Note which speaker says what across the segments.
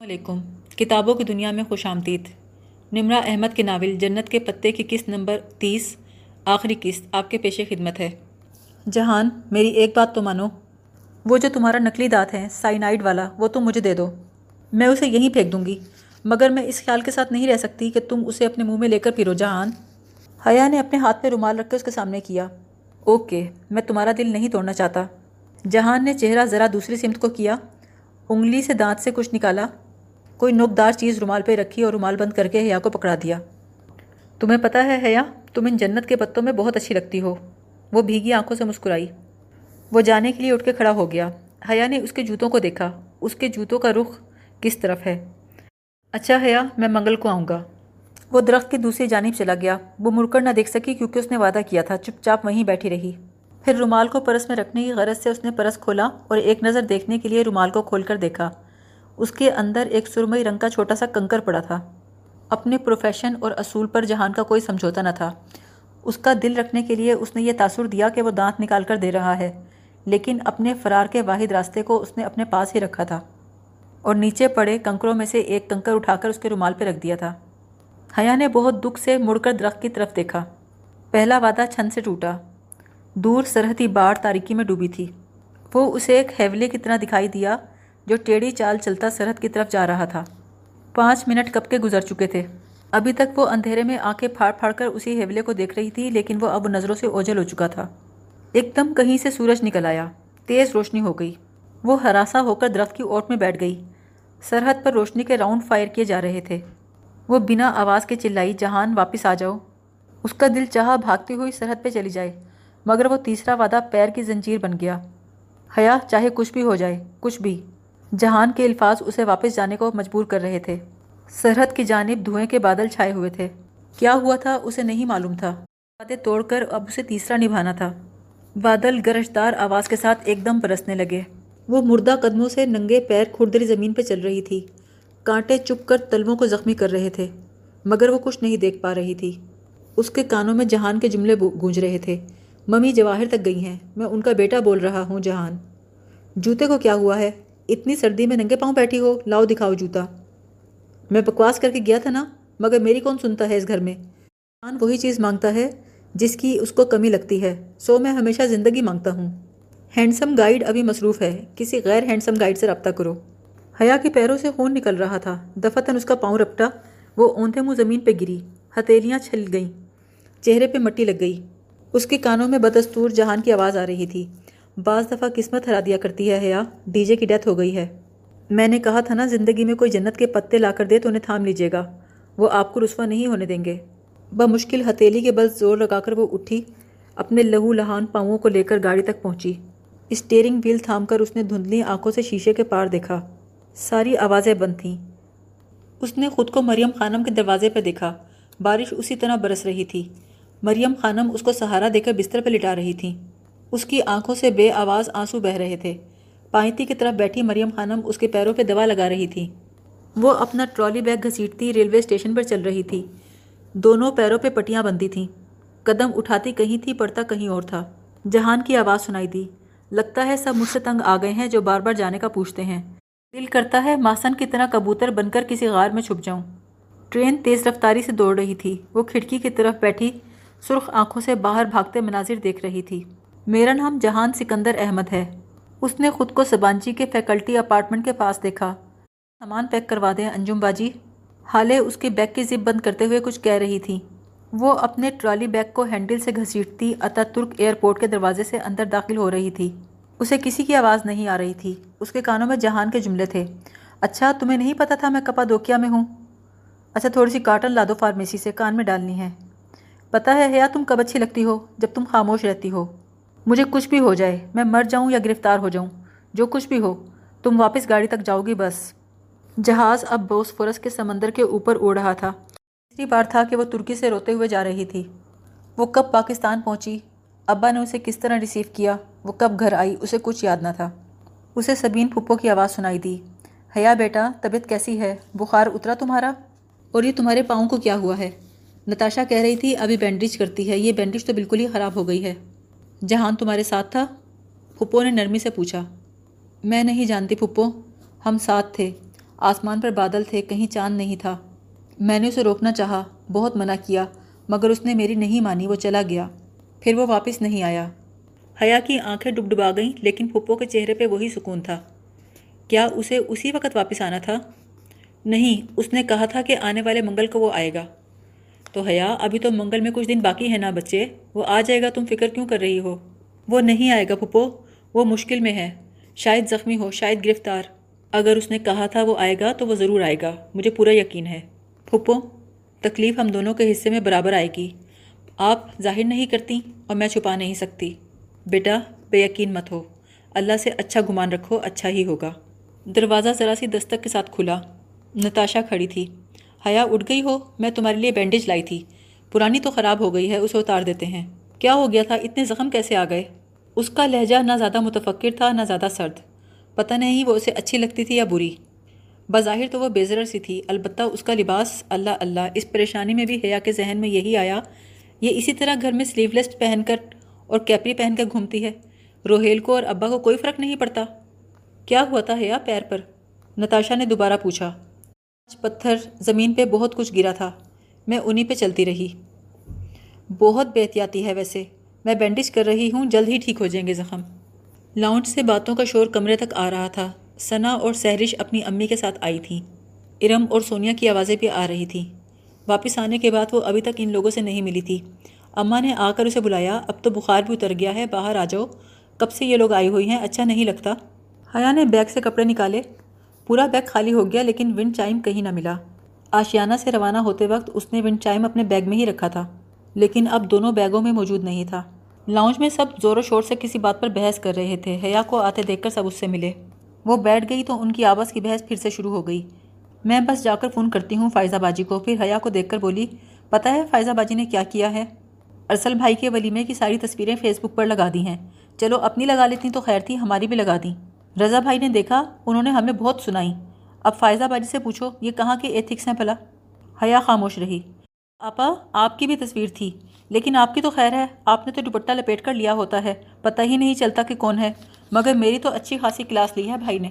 Speaker 1: علیکم۔ کتابوں کی دنیا میں خوش آمدید۔ نمرہ احمد کے ناول جنت کے پتے کی قسط نمبر تیس، آخری قسط، آپ کے پیش خدمت ہے۔ جہان، میری ایک بات تو مانو۔ وہ جو تمہارا نقلی دانت ہے سائنائڈ والا، وہ تم مجھے دے دو۔ میں اسے یہیں پھینک دوں گی۔ مگر میں اس خیال کے ساتھ نہیں رہ سکتی کہ تم اسے اپنے منہ میں لے کر پھرو۔ جہان، حیا نے اپنے ہاتھ پہ رومال رکھ کے اس کے سامنے کیا۔ اوکے، میں تمہارا دل نہیں توڑنا چاہتا۔ جہان نے چہرہ ذرا دوسری سمت کو کیا، انگلی سے دانت سے کچھ نکالا۔ کوئی نوکدار چیز رومال پہ رکھی اور رومال بند کر کے حیا کو پکڑا دیا۔ تمہیں پتہ ہے حیا، تم ان جنت کے پتوں میں بہت اچھی لگتی ہو۔ وہ بھیگی آنکھوں سے مسکرائی۔ وہ جانے کے لیے اٹھ کے کھڑا ہو گیا۔ حیا نے اس کے جوتوں کو دیکھا۔ اس کے جوتوں کا رخ کس طرف ہے؟ اچھا حیا، میں منگل کو آؤں گا۔ وہ درخت کی دوسری جانب چلا گیا۔ وہ مڑ کر نہ دیکھ سکی کیونکہ اس نے وعدہ کیا تھا۔ چپ چاپ وہیں بیٹھی رہی۔ پھر رومال کو پرس میں رکھنے کی غرض سے اس نے پرس کھولا اور ایک نظر دیکھنے کے لیے رومال کو کھول کر دیکھا۔ اس کے اندر ایک سرمئی رنگ کا چھوٹا سا کنکر پڑا تھا۔ اپنے پروفیشن اور اصول پر جہان کا کوئی سمجھوتا نہ تھا۔ اس کا دل رکھنے کے لیے اس نے یہ تاثر دیا کہ وہ دانت نکال کر دے رہا ہے، لیکن اپنے فرار کے واحد راستے کو اس نے اپنے پاس ہی رکھا تھا۔ اور نیچے پڑے کنکروں میں سے ایک کنکر اٹھا کر اس کے رومال پہ رکھ دیا تھا۔ حیا نے بہت دکھ سے مڑ کر درخت کی طرف دیکھا۔ پہلا وعدہ چھن سے ٹوٹا۔ دور سرحدی باڑ تاریکی میں ڈوبی تھی۔ وہ اسے ایک حیولے کی طرح دکھائی دیا جو ٹیڑھی چال چلتا سرحد کی طرف جا رہا تھا۔ پانچ منٹ کب کے گزر چکے تھے۔ ابھی تک وہ اندھیرے میں آنکھیں پھاڑ پھاڑ کر اسی حیولے کو دیکھ رہی تھی، لیکن وہ اب نظروں سے اوجل ہو چکا تھا۔ ایک دم کہیں سے سورج نکل آیا۔ تیز روشنی ہو گئی۔ وہ ہراساں ہو کر درخت کی اوٹ میں بیٹھ گئی۔ سرحد پر روشنی کے راؤنڈ فائر کیے جا رہے تھے۔ وہ بنا آواز کے چلائی، جہان، واپس آ جاؤ۔ اس کا دل چاہا بھاگتی ہوئی سرحد پہ چلی جائے، مگر وہ تیسرا وعدہ پیر کی زنجیر بن گیا۔ حیا، چاہے کچھ بھی ہو جائے، کچھ بھی۔ جہان کے الفاظ اسے واپس جانے کو مجبور کر رہے تھے۔ سرحد کی جانب دھوئیں کے بادل چھائے ہوئے تھے۔ کیا ہوا تھا اسے نہیں معلوم تھا۔ وعدے توڑ کر اب اسے تیسرا نبھانا تھا۔ بادل گرجدار آواز کے ساتھ ایک دم برسنے لگے۔ وہ مردہ قدموں سے ننگے پیر کھردری زمین پہ چل رہی تھی۔ کانٹے چپ کر تلووں کو زخمی کر رہے تھے، مگر وہ کچھ نہیں دیکھ پا رہی تھی۔ اس کے کانوں میں جہان کے جملے گونج رہے تھے۔ ممی جواہر تک گئی ہیں، میں ان کا بیٹا بول رہا ہوں، جہان۔ جوتے کو کیا ہوا ہے؟ اتنی سردی میں ننگے پاؤں بیٹھی ہو، لاؤ دکھاؤ جوتا۔ میں بکواس کر کے گیا تھا نا، مگر میری کون سنتا ہے اس گھر میں؟ جہان وہی چیز مانگتا ہے جس کی اس کو کمی لگتی ہے، سو میں ہمیشہ زندگی مانگتا ہوں۔ ہینڈسم گائیڈ ابھی مصروف ہے، کسی غیر ہینڈسم گائیڈ سے رابطہ کرو۔ حیا کے پیروں سے خون نکل رہا تھا۔ دفتن اس کا پاؤں رپٹا، وہ اونتے منہ زمین پہ گری ہتیلیاں چھل گئیں، چہرے پہ مٹی لگ گئی۔ اس کے کانوں میں بدستور جہان کی آواز آ رہی تھی۔ بعض دفعہ قسمت ہرا دیا کرتی ہے حیا، ڈی جے کی ڈیتھ ہو گئی ہے۔ میں نے کہا تھا نا، زندگی میں کوئی جنت کے پتے لا کر دے تو انہیں تھام لیجیے گا۔ وہ آپ کو رسوا نہیں ہونے دیں گے۔ بمشکل ہتیلی کے بس زور لگا کر وہ اٹھی، اپنے لہو لہان پاؤں کو لے کر گاڑی تک پہنچی۔ اسٹیئرنگ ویل تھام کر اس نے دھندلی آنکھوں سے شیشے کے پار دیکھا۔ ساری آوازیں بند تھیں۔ اس نے خود کو مریم خانم کے دروازے پہ دیکھا۔ بارش اسی طرح برس رہی تھی۔ مریم خانم اس کو سہارا دے کر بستر پہ لٹا رہی تھیں۔ اس کی آنکھوں سے بے آواز آنسو بہ رہے تھے۔ پائنتی کی طرف بیٹھی مریم خانم اس کے پیروں پہ دوا لگا رہی تھی۔ وہ اپنا ٹرالی بیگ گھسیٹتی ریلوے اسٹیشن پر چل رہی تھی۔ دونوں پیروں پہ پٹیاں بندی تھیں۔ قدم اٹھاتی کہیں تھی پڑتا کہیں اور تھا۔ جہان کی آواز سنائی دی۔ لگتا ہے سب مجھ سے تنگ آ گئے ہیں جو بار بار جانے کا پوچھتے ہیں۔ دل کرتا ہے ماسن کی طرح کبوتر بن کر کسی غار میں چھپ جاؤں۔ ٹرین تیز رفتاری سے دوڑ رہی تھی۔ وہ کھڑکی کی طرف بیٹھی سرخ آنکھوں سے باہر بھاگتے مناظر دیکھ رہی تھی۔ میرا نام جہان سکندر احمد ہے۔ اس نے خود کو سبانچی کے فیکلٹی اپارٹمنٹ کے پاس دیکھا۔ سامان پیک کروا دیں انجم باجی۔ حالے اس کے بیگ کی زپ بند کرتے ہوئے کچھ کہہ رہی تھی۔ وہ اپنے ٹرالی بیگ کو ہینڈل سے گھسیٹتی اتا ترک ایئرپورٹ کے دروازے سے اندر داخل ہو رہی تھی۔ اسے کسی کی آواز نہیں آ رہی تھی۔ اس کے کانوں میں جہان کے جملے تھے۔ اچھا تمہیں نہیں پتا تھا میں کپا دوکیا میں ہوں؟ اچھا تھوڑی سی کاٹن لا دو فارمیسی سے کان میں ڈالنی ہے۔ پتہ ہے حیا، تم کب اچھی لگتی ہو؟ جب تم خاموش رہتی ہو۔ مجھے کچھ بھی ہو جائے، میں مر جاؤں یا گرفتار ہو جاؤں، جو کچھ بھی ہو، تم واپس گاڑی تک جاؤ گی بس۔ جہاز اب بوس فرس کے سمندر کے اوپر اڑ رہا تھا۔ تیسری بار تھا کہ وہ ترکی سے روتے ہوئے جا رہی تھی۔ وہ کب پاکستان پہنچی؟ ابا نے اسے کس طرح ریسیو کیا؟ وہ کب گھر آئی؟ اسے کچھ یاد نہ تھا۔ اسے سبین پھپھو کی آواز سنائی دی۔ حیا بیٹا، طبیعت کیسی ہے؟ بخار اترا تمہارا؟ اور یہ تمہارے پاؤں کو کیا ہوا ہے؟ نتاشا کہہ رہی تھی، ابھی بینڈیج کرتی ہے۔ یہ بینڈیج تو بالکل ہی خراب ہو گئی ہے۔ جہان تمہارے ساتھ تھا پھپھو نے نرمی سے پوچھا، میں نہیں جانتی پھپھو ہم ساتھ تھے، آسمان پر بادل تھے، کہیں چاند نہیں تھا۔ میں نے اسے روکنا چاہا، بہت منع کیا، مگر اس نے میری نہیں مانی، وہ چلا گیا۔ پھر وہ واپس نہیں آیا۔ حیا کی آنکھیں ڈب ڈبا گئیں، لیکن پھپھو کے چہرے پہ وہی سکون تھا۔ کیا اسے اسی وقت واپس آنا تھا؟ نہیں، اس نے کہا تھا کہ آنے والے منگل کو وہ آئے گا۔ تو حیا، ابھی تو منگل میں کچھ دن باقی ہے نا بچے۔ وہ آ جائے گا، تم فکر کیوں کر رہی ہو؟ وہ نہیں آئے گا پھپھو، وہ مشکل میں ہے۔ شاید زخمی ہو، شاید گرفتار۔ اگر اس نے کہا تھا وہ آئے گا، تو وہ ضرور آئے گا۔ مجھے پورا یقین ہے۔ پھپھو، تکلیف ہم دونوں کے حصے میں برابر آئے گی۔ آپ ظاہر نہیں کرتی اور میں چھپا نہیں سکتی۔ بیٹا، بے یقین مت ہو۔ اللہ سے اچھا گمان رکھو اچھا ہی ہوگا۔ دروازہ ذرا سی دستک کے ساتھ کھلا۔ نتاشا کھڑی تھی۔ حیا اٹھ گئی ہو، میں تمہارے لیے بینڈیج لائی تھی۔ پرانی تو خراب ہو گئی ہے، اسے اتار دیتے ہیں۔ کیا ہو گیا تھا؟ اتنے زخم کیسے آ گئے؟ اس کا لہجہ نہ زیادہ متفکر تھا، نہ زیادہ سرد۔ پتہ نہیں وہ اسے اچھی لگتی تھی یا بری۔ بظاہر تو وہ بےزر سی تھی۔ البتہ اس کا لباس اللہ اللہ، اس پریشانی میں بھی حیا کے ذہن میں یہی آیا۔ یہ اسی طرح گھر میں سلیو لیس پہن کر اور کیپری پہن کر گھومتی ہے۔ روہیل کو اور ابا کو کوئی فرق نہیں پڑتا۔ کیا ہوا تھا حیا پیر پر؟ نتاشا نے دوبارہ پوچھا۔ پتھر زمین پہ بہت کچھ گرا تھا۔ میں انہی پہ چلتی رہی۔ بہت بے احتیاطی ہے ویسے۔ میں بینڈیج کر رہی ہوں، جلد ہی ٹھیک ہو جائیں گے زخم۔ لاؤنڈ سے باتوں کا شور کمرے تک آ رہا تھا۔ ثنا اور سہرش اپنی امی کے ساتھ آئی تھیں۔ ارم اور سونیا کی آوازیں بھی آ رہی تھیں۔ واپس آنے کے بعد وہ ابھی تک ان لوگوں سے نہیں ملی تھی۔ اماں نے آ کر اسے بلایا۔ اب تو بخار بھی اتر گیا ہے، باہر آ جاؤ۔ کب سے یہ لوگ آئی ہوئی ہیں؟ اچھا نہیں لگتا۔ حیا نے بیگ سے کپڑے نکالے۔ پورا بیگ خالی ہو گیا لیکن ونڈ چائم کہیں نہ ملا۔ آشیانہ سے روانہ ہوتے وقت اس نے ونڈ چائم اپنے بیگ میں ہی رکھا تھا، لیکن اب دونوں بیگوں میں موجود نہیں تھا۔ لاؤنج میں سب زور و شور سے کسی بات پر بحث کر رہے تھے۔ حیا کو آتے دیکھ کر سب اس سے ملے۔ وہ بیٹھ گئی تو ان کی آپس کی بحث پھر سے شروع ہو گئی۔ میں بس جا کر فون کرتی ہوں فائزہ باجی کو۔ پھر حیا کو دیکھ کر بولی، پتہ ہے فائزہ باجی نے کیا کیا ہے؟ ارسل بھائی کے ولیمے کی ساری تصویریں فیس بک پر لگا دی ہیں۔ چلو اپنی لگا لیتی تو خیر تھی، ہماری بھی لگا دیں۔ رضا بھائی نے دیکھا، انہوں نے ہمیں بہت سنائی۔ اب فائزہ باجی سے پوچھو، یہ کہاں کے ایتھکس ہیں پلا حیا خاموش رہی۔ آپا، آپ کی بھی تصویر تھی، لیکن آپ کی تو خیر ہے، آپ نے تو دوپٹہ لپیٹ کر لیا ہوتا ہے۔ پتہ ہی نہیں چلتا کہ کون ہے۔ مگر میری تو اچھی خاصی کلاس لی ہے بھائی نے۔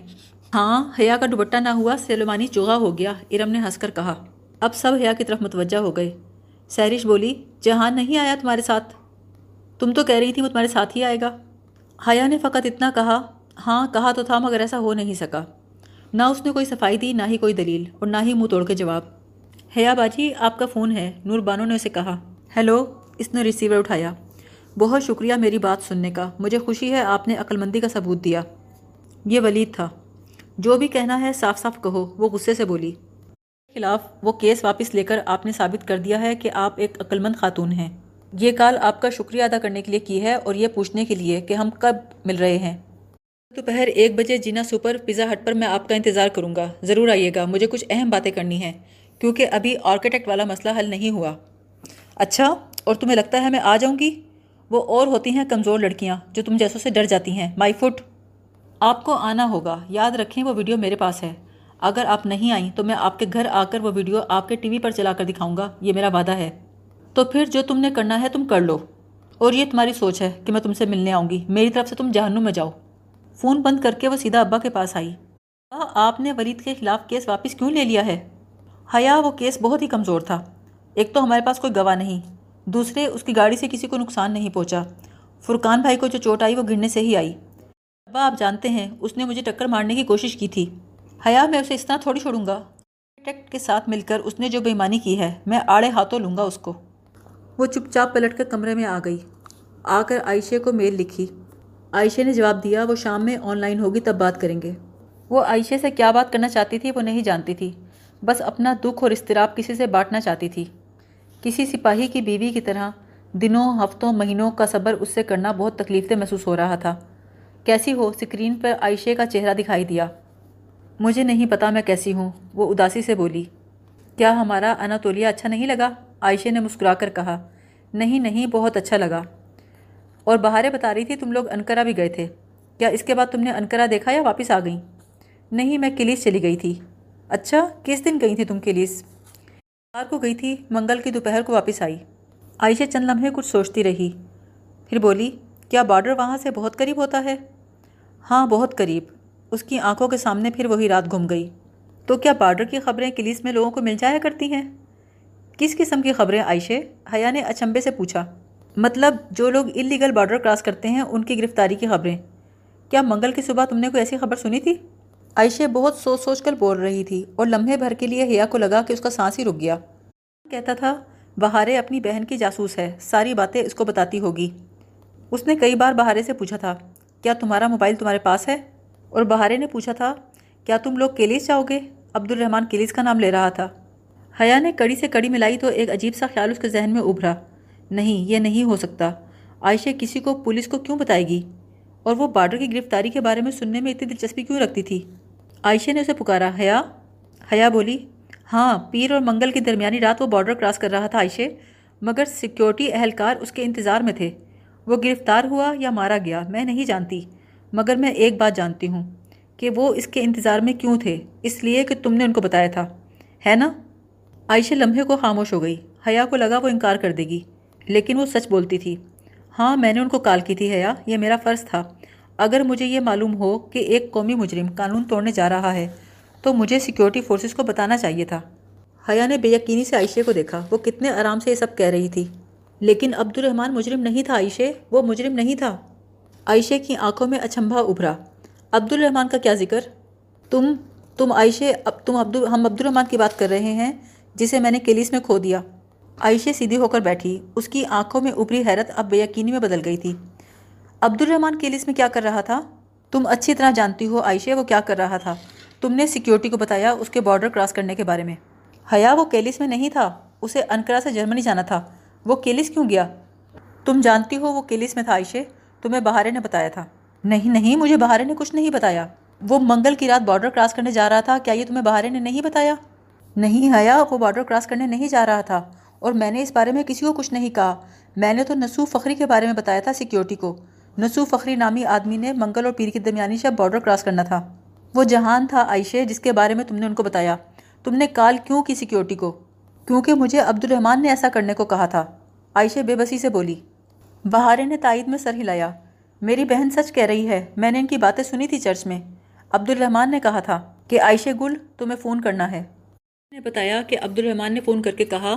Speaker 1: ہاں حیا کا دوپٹہ نہ ہوا سلمانی چوغا ہو گیا، ارم نے ہنس کر کہا۔ اب سب حیا کی طرف متوجہ ہو گئے۔ سیرش بولی جہان نہیں آیا تمہارے ساتھ؟ تم تو کہہ رہی تھی وہ تمہارے ساتھ ہی آئے گا۔ حیا نے فقط اتنا کہا ہاں کہا تو تھا مگر ایسا ہو نہیں سکا۔ نہ اس نے کوئی صفائی دی، نہ ہی کوئی دلیل، اور نہ ہی منہ توڑ کے جواب۔ حیا باجی، آپ کا فون ہے نور بانو نے اسے کہا۔ ہیلو، اس نے ریسیور اٹھایا۔ بہت شکریہ میری بات سننے کا۔ مجھے خوشی ہے آپ نے عقلمندی کا ثبوت دیا۔ یہ ولید تھا۔ جو بھی کہنا ہے صاف صاف کہو، وہ غصے سے بولی۔ خلاف وہ کیس واپس لے کر آپ نے ثابت کر دیا ہے کہ آپ ایک عقلمند خاتون ہیں۔ یہ کال آپ کا شکریہ ادا کرنے کے لیے کی ہے اور یہ پوچھنے کے لیے کہ ہم کب مل رہے ہیں۔ دوپہر ایک بجے جینا سپر پیزا ہٹ پر میں آپ کا انتظار کروں گا۔ ضرور آئیے گا۔ مجھے کچھ اہم باتیں کرنی ہیں، کیونکہ ابھی آرکیٹیکٹ والا مسئلہ حل نہیں ہوا۔ اچھا اور تمہیں لگتا ہے میں آ جاؤں گی؟ وہ اور ہوتی ہیں کمزور لڑکیاں جو تم جیسوں سے ڈر جاتی ہیں۔ مائی فٹ آپ کو آنا ہوگا۔ یاد رکھیں وہ ویڈیو میرے پاس ہے۔ اگر آپ نہیں آئیں تو میں آپ کے گھر آ کر وہ ویڈیو آپ کے ٹی وی پر چلا کر دکھاؤں گا۔ یہ میرا وعدہ ہے۔ تو پھر جو تم نے کرنا ہے تم کر لو۔ اور یہ تمہاری سوچ ہے کہ میں تم سے ملنے آؤں گی۔ میری طرف سے تم جہنم میں جاؤ۔ فون بند کر کے وہ سیدھا ابا کے پاس آئی۔ آپ نے ولید کے خلاف کیس واپس کیوں لے لیا ہے؟ حیا، وہ کیس بہت ہی کمزور تھا۔ ایک تو ہمارے پاس کوئی گواہ نہیں، دوسرے اس کی گاڑی سے کسی کو نقصان نہیں پہنچا۔ فرقان بھائی کو جو چوٹ آئی وہ گرنے سے ہی آئی۔ ابا، آپ جانتے ہیں، اس نے مجھے ٹکر مارنے کی کوشش کی تھی۔ حیا، میں اسے اس طرح تھوڑی چھوڑوں گا۔ ٹیکٹ کے ساتھ مل کر اس نے جو بےمانی کی ہے، میں آڑے ہاتھوں لوں گا اس کو۔ وہ چپ چاپ پلٹ کر کمرے میں آ گئی۔ آ کر عائشے کو میل لکھی۔ عائشے نے جواب دیا، وہ شام میں آن لائن ہوگی تب بات کریں گے۔ وہ عائشے سے کیا بات کرنا چاہتی تھی وہ نہیں جانتی تھی۔ بس اپنا دکھ اور استراب کسی سے بانٹنا چاہتی تھی۔ کسی سپاہی کی بیوی کی طرح دنوں، ہفتوں، مہینوں کا صبر اس سے کرنا بہت تکلیف دہ محسوس ہو رہا تھا۔ کیسی ہو؟ سکرین پر عائشے کا چہرہ دکھائی دیا۔ مجھے نہیں پتا میں کیسی ہوں، وہ اداسی سے بولی۔ کیا ہمارا اناتولیا اچھا نہیں لگا؟ عائشے نے مسکرا کر کہا۔ نہیں نہیں، بہت اچھا لگا۔ اور بہاریں بتا رہی تھی تم لوگ انکرا بھی گئے تھے۔ کیا اس کے بعد تم نے انکرا دیکھا یا واپس آ گئیں؟ نہیں، میں کلیس چلی گئی تھی۔ اچھا کس دن گئی تھی تم کلیس؟ اتوار کو گئی تھی، منگل کی دوپہر کو واپس آئی۔ عائشہ چند لمحے کچھ سوچتی رہی۔ پھر بولی، کیا بارڈر وہاں سے بہت قریب ہوتا ہے؟ ہاں بہت قریب۔ اس کی آنکھوں کے سامنے پھر وہی رات گھوم گئی۔ تو کیا بارڈر کی خبریں کلیس میں لوگوں کو مل جایا کرتی ہیں؟ کس قسم کی خبریں؟ عائشے حیا نے اچمبے سے پوچھا۔ مطلب جو لوگ انلیگل بارڈر کراس کرتے ہیں، ان کی گرفتاری کی خبریں۔ کیا منگل کی صبح تم نے کوئی ایسی خبر سنی تھی؟ عائشہ بہت سوچ سوچ کر بول رہی تھی اور لمحے بھر کے لیے حیا کو لگا کہ اس کا سانس ہی رک گیا۔ کہتا تھا، بہارے اپنی بہن کی جاسوس ہے، ساری باتیں اس کو بتاتی ہوگی۔ اس نے کئی بار بہارے سے پوچھا تھا، کیا تمہارا موبائل تمہارے پاس ہے؟ اور بہارے نے پوچھا تھا، کیا تم لوگ کیلیس جاؤ گے؟ عبد الرحمن کیلیس کا نام لے رہا تھا۔ حیا نے کڑی سے کڑی ملائی تو ایک عجیب سا خیال اس کے ذہن میں ابھرا۔ نہیں، یہ نہیں ہو سکتا۔ عائشہ کسی کو پولیس کو کیوں بتائے گی؟ اور وہ بارڈر کی گرفتاری کے بارے میں سننے میں اتنی دلچسپی کیوں رکھتی تھی؟ عائشہ نے اسے پکارا۔ حیا؟ حیا بولی ہاں پیر اور منگل کی درمیانی رات وہ بارڈر کراس کر رہا تھا عائشہ، مگر سیکیورٹی اہلکار اس کے انتظار میں تھے۔ وہ گرفتار ہوا یا مارا گیا، میں نہیں جانتی، مگر میں ایک بات جانتی ہوں کہ وہ اس کے انتظار میں کیوں تھے، اس لیے کہ تم نے ان کو بتایا تھا، ہے نا؟ عائشہ لمحے کو خاموش ہو گئی۔ حیا کو لگا وہ انکار کر دے گی۔ لیکن وہ سچ بولتی تھی ہاں میں نے ان کو کال کی تھی، حیا، یہ میرا فرض تھا۔ اگر مجھے یہ معلوم ہو کہ ایک قومی مجرم قانون توڑنے جا رہا ہے، تو مجھے سیکیورٹی فورسز کو بتانا چاہیے تھا۔ حیا نے بے یقینی سے عائشے کو دیکھا۔ وہ کتنے آرام سے یہ سب کہہ رہی تھی۔ لیکن عبد الرحمن مجرم نہیں تھا عائشے وہ مجرم نہیں تھا۔ عائشے کی آنکھوں میں اچھمبا ابھرا۔ عبد الرحمن کا کیا ذکر؟ تم تم عائشے اب تم عبد ہم عبد الرحمن کی بات کر رہے ہیں، جسے میں نے کیلیس میں کھو دیا۔ عائشہ سیدھی ہو کر بیٹھی۔ اس کی آنکھوں میں ابری حیرت اب بے یقینی میں بدل گئی تھی۔ عبد الرحمن کیلیس میں کیا کر رہا تھا؟ تم اچھی طرح جانتی ہو عائشہ، وہ کیا کر رہا تھا؟ تم نے سیکیورٹی کو بتایا اس کے بارڈر کراس کرنے کے بارے میں۔ حیا، وہ کیلس میں نہیں تھا۔ اسے انکرا سے جرمنی جانا تھا۔ وہ کیلس کیوں گیا؟ تم جانتی ہو وہ کیلس میں تھا عائشہ؟ تمہیں بہارے نے بتایا تھا۔ نہیں نہیں، مجھے بہارے نے کچھ نہیں بتایا۔ وہ منگل کی رات بارڈر کراس کرنے جا رہا تھا۔ کیا یہ تمہیں بہارے نے نہیں بتایا؟ نہیں حیا، وہ بارڈر کراس کرنے نہیں جا رہا تھا۔ اور میں نے اس بارے میں کسی کو کچھ نہیں کہا۔ میں نے تو نسو فخری کے بارے میں بتایا تھا سیکیورٹی کو۔ نسو فخری نامی آدمی نے منگل اور پیر کی درمیانی شب بارڈر کراس کرنا تھا۔ وہ جہان تھا عائشہ، جس کے بارے میں تم نے ان کو بتایا۔ تم نے کال کیوں کی سیکیورٹی کو؟ کیونکہ مجھے عبد الرحمن نے ایسا کرنے کو کہا تھا۔ عائشہ بے بسی سے بولی، بہارے نے تائید میں سر ہلایا۔ میری بہن سچ کہہ رہی ہے۔ میں نے ان کی باتیں سنی تھی چرچ میں۔ عبد الرحمن نے کہا تھا کہ عائشہ گل، تمہیں فون کرنا ہے۔ نے بتایا کہ عبد الرحمن نے فون کر کے کہا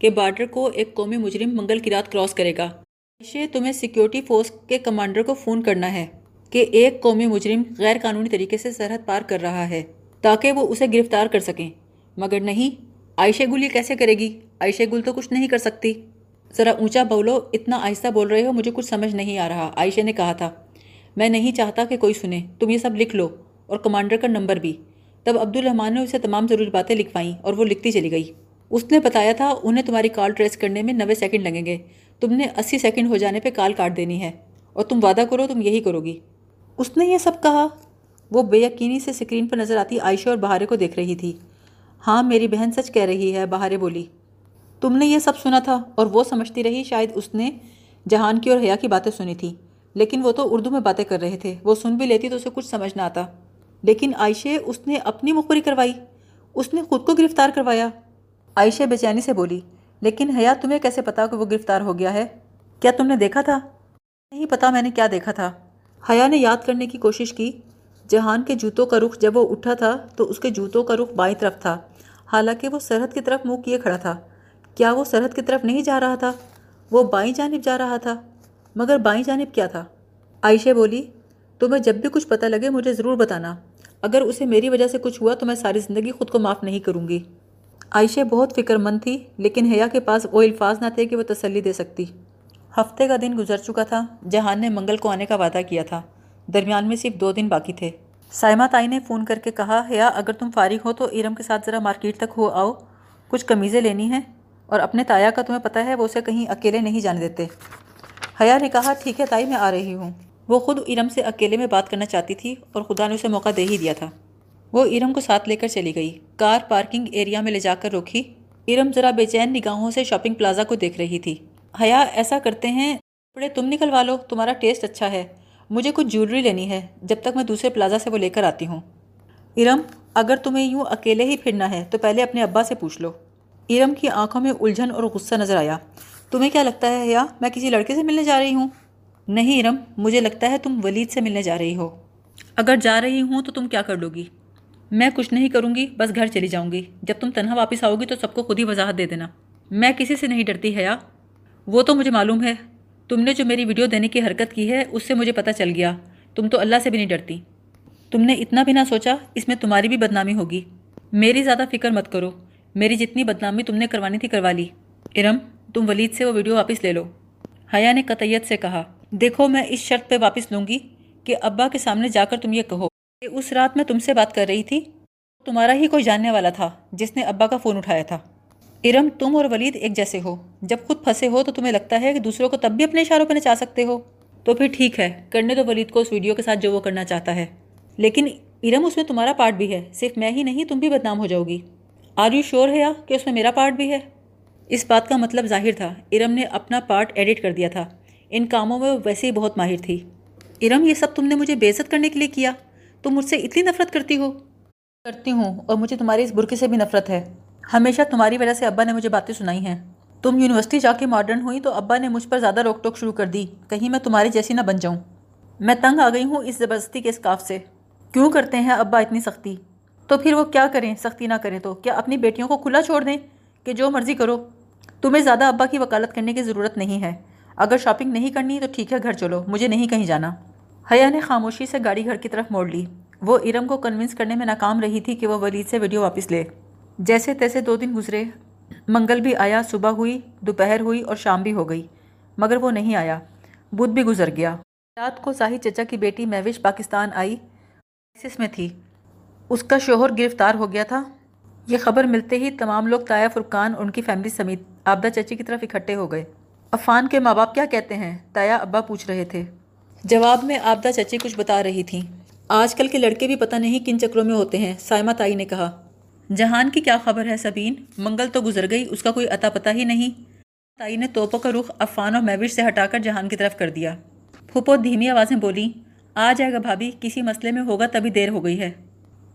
Speaker 1: کہ بارڈر کو ایک قومی مجرم منگل کی رات کراس کرے گا۔ عائشہ تمہیں سیکیورٹی فورس کے کمانڈر کو فون کرنا ہے کہ ایک قومی مجرم غیر قانونی طریقے سے سرحد پار کر رہا ہے تاکہ وہ اسے گرفتار کر سکیں۔ مگر نہیں، عائشہ گل یہ کیسے کرے گی؟ عائشہ گل تو کچھ نہیں کر سکتی۔ ذرا اونچا بولو، اتنا آہستہ بول رہے ہو، مجھے کچھ سمجھ نہیں آ رہا۔ عائشہ نے کہا تھا، میں نہیں چاہتا کہ کوئی سنے، تم یہ سب لکھ لو۔ اور کمانڈر کا نمبر بھی۔ تب عبد الرحمٰن نے اسے تمام ضروری باتیں لکھوائیں اور وہ لکھتی چلی گئی۔ اس نے بتایا تھا، انہیں تمہاری کال ٹریس کرنے میں نوے سیکنڈ لگیں گے۔ تم نے اسی سیکنڈ ہو جانے پہ کال کاٹ دینی ہے۔ اور تم وعدہ کرو، تم یہی کرو گی۔ اس نے یہ سب کہا۔ وہ بے یقینی سے سکرین پر نظر آتی عائشہ اور بہارے کو دیکھ رہی تھی۔ ہاں میری بہن سچ کہہ رہی ہے، بہارے بولی۔ تم نے یہ سب سنا تھا اور وہ سمجھتی رہی، شاید اس نے جہان کی اور حیا کی باتیں سنی تھیں لیکن وہ تو اردو میں باتیں کر رہے تھے۔ وہ سن بھی لیتی تو اسے کچھ سمجھ نہ آتا۔ لیکن عائشہ، اس نے اپنی مخبری کروائی۔ اس نے خود کو گرفتار کروایا۔ عائشہ بے چینی سے بولی، لیکن حیا، تمہیں کیسے پتا کہ وہ گرفتار ہو گیا ہے؟ کیا تم نے دیکھا تھا؟ نہیں پتا میں نے کیا دیکھا تھا۔ حیا نے یاد کرنے کی کوشش کی، جہان کے جوتوں کا رخ جب وہ اٹھا تھا تو اس کے جوتوں کا رخ بائیں طرف تھا۔ حالانکہ وہ سرحد کی طرف منہ کیے کھڑا تھا۔ کیا وہ سرحد کی طرف نہیں جا رہا تھا؟ وہ بائیں جانب جا رہا تھا۔ مگر بائیں جانب کیا تھا؟ عائشہ بولی، تمہیں جب بھی کچھ پتہ لگے مجھے ضرور بتانا۔ اگر اسے میری وجہ سے کچھ ہوا تو میں ساری زندگی خود کو معاف نہیں کروں گی۔ عائشہ بہت فکر مند تھی، لیکن حیا کے پاس وہ الفاظ نہ تھے کہ وہ تسلی دے سکتی۔ ہفتے کا دن گزر چکا تھا، جہان نے منگل کو آنے کا وعدہ کیا تھا۔ درمیان میں صرف دو دن باقی تھے۔ سائمہ تائی نے فون کر کے کہا، حیا، اگر تم فارغ ہو تو ارم کے ساتھ ذرا مارکیٹ تک ہو آؤ۔ کچھ قمیضیں لینی ہیں، اور اپنے تایا کا تمہیں پتہ ہے، وہ اسے کہیں اکیلے نہیں جانے دیتے۔ حیا نے کہا، ٹھیک ہے تائی، میں آ رہی ہوں۔ وہ خود ارم سے اکیلے میں بات کرنا چاہتی تھی، اور خدا نے اسے موقع دے ہی دیا تھا۔ وہ ارم کو ساتھ لے کر چلی گئی۔ کار پارکنگ ایریا میں لے جا کر روکی۔ ارم ذرا بے چین نگاہوں سے شاپنگ پلازا کو دیکھ رہی تھی۔ حیا، ایسا کرتے ہیں؟ کپڑے تم نکلوا لو، تمہارا ٹیسٹ اچھا ہے۔ مجھے کچھ جولری لینی ہے، جب تک میں دوسرے پلازا سے وہ لے کر آتی ہوں۔ ارم، اگر تمہیں یوں اکیلے ہی پھرنا ہے، تو پہلے اپنے ابا سے پوچھ لو۔ ارم کی آنکھوں میں الجھن اور غصہ نظر آیا۔ تمہیں کیا لگتا ہے یا میں کسی لڑکے سے ملنے جا رہی ہوں؟ نہیں ارم، مجھے لگتا ہے تم ولید سے ملنے جا رہی ہو۔ اگر جا رہی ہوں تو تم کیا کر لو گی میں کچھ نہیں کروں گی، بس گھر چلی جاؤں گی۔ جب تم تنہا واپس آؤ گی تو سب کو خود ہی وضاحت دے دینا۔ میں کسی سے نہیں ڈرتی حیا۔ وہ تو مجھے معلوم ہے۔ تم نے جو میری ویڈیو دینے کی حرکت کی ہے، اس سے مجھے پتہ چل گیا۔ تم تو اللہ سے بھی نہیں ڈرتی۔ تم نے اتنا بھی نہ سوچا، اس میں تمہاری بھی بدنامی ہوگی۔ میری زیادہ فکر مت کرو۔ میری جتنی بدنامی تم نے کروانی تھی، کروا لی۔ ارم، تم ولید سے وہ ویڈیو واپس لے لو۔ حیا نے قطعیت سے کہا، دیکھو، میں اس شرط پہ واپس لوں گی کہ ابا کے سامنے جا کر تم یہ کہو۔ کہ اس رات میں تم سے بات کر رہی تھی؟ تمہارا ہی کوئی جاننے والا تھا جس نے ابا کا فون اٹھایا تھا۔ ارم، تم اور ولید ایک جیسے ہو۔ جب خود پھنسے ہو تو تمہیں لگتا ہے کہ دوسروں کو تب بھی اپنے اشاروں پہ نچا سکتے ہو۔ تو پھر ٹھیک ہے، کرنے دو ولید کو اس ویڈیو کے ساتھ جو وہ کرنا چاہتا ہے۔ لیکن ارم، اس میں تمہارا پارٹ بھی ہے۔ صرف میں ہی نہیں، تم بھی بدنام ہو جاؤ گی۔ آر یو شور ہے یا کہ اس میں میرا پارٹ بھی ہے؟ اس بات کا مطلب ظاہر تھا۔ ارم نے اپنا پارٹ ایڈٹ کر دیا تھا۔ ان کاموں میں وہ ویسے ہی بہت ماہر تھی۔ ارم، یہ سب تم نے مجھے بےزت کرنے کے لیے کیا؟ تم مجھ سے اتنی نفرت کرتی ہو؟ کرتی ہوں، اور مجھے تمہاری اس برقے سے بھی نفرت ہے۔ ہمیشہ تمہاری وجہ سے ابا نے مجھے باتیں سنائی ہیں۔ تم یونیورسٹی جا کے ماڈرن ہوئی تو ابا نے مجھ پر زیادہ روک ٹوک شروع کر دی۔ کہیں میں تمہاری جیسی نہ بن جاؤں۔ میں تنگ آ گئی ہوں اس زبردستی کے اسکاف سے۔ کیوں کرتے ہیں ابا اتنی سختی؟ تو پھر وہ کیا کریں؟ سختی نہ کریں تو۔ کیا اپنی بیٹیوں کو کھلا چھوڑ دیں کہ جو مرضی کرو؟ تمہیں زیادہ ابا کی وکالت کرنے کی ضرورت نہیں ہے۔ اگر شاپنگ نہیں کرنی تو ٹھیک ہے، گھر چلو۔ مجھے نہیں کہیں جانا۔ حیا نے خاموشی سے گاڑی گھر کی طرف موڑ لی۔ وہ ارم کو کنونس کرنے میں ناکام رہی تھی کہ وہ ولید سے ویڈیو واپس لے۔ جیسے تیسے دو دن گزرے، منگل بھی آیا، صبح ہوئی، دوپہر ہوئی اور شام بھی ہو گئی، مگر وہ نہیں آیا۔ بدھ بھی گزر گیا۔ رات کو زاہد چچا کی بیٹی میوش پاکستان آئی۔ میں تھی۔ اس کا شوہر گرفتار ہو گیا تھا۔ یہ خبر ملتے ہی تمام لوگ تایا فرقان اور ان کی فیملی سمیت آبدہ چچی کی طرف اکٹھے ہو گئے۔ عفان کے ماں باپ کیا کہتے ہیں؟ تایا ابا پوچھ رہے تھے۔ جواب میں آبدہ چچی کچھ بتا رہی تھیں۔ آج کل کے لڑکے بھی پتہ نہیں کن چکروں میں ہوتے ہیں، سائمہ تائی نے کہا۔ جہان کی کیا خبر ہے سبین؟ منگل تو گزر گئی، اس کا کوئی عطا پتہ ہی نہیں۔ تائی نے توپوں کا رخ عفان اور میوش سے ہٹا کر جہان کی طرف کر دیا۔ پھوپو دھیمی آوازیں بولی، آ جائے گا بھابھی، کسی مسئلے میں ہوگا تبھی دیر ہو گئی ہے۔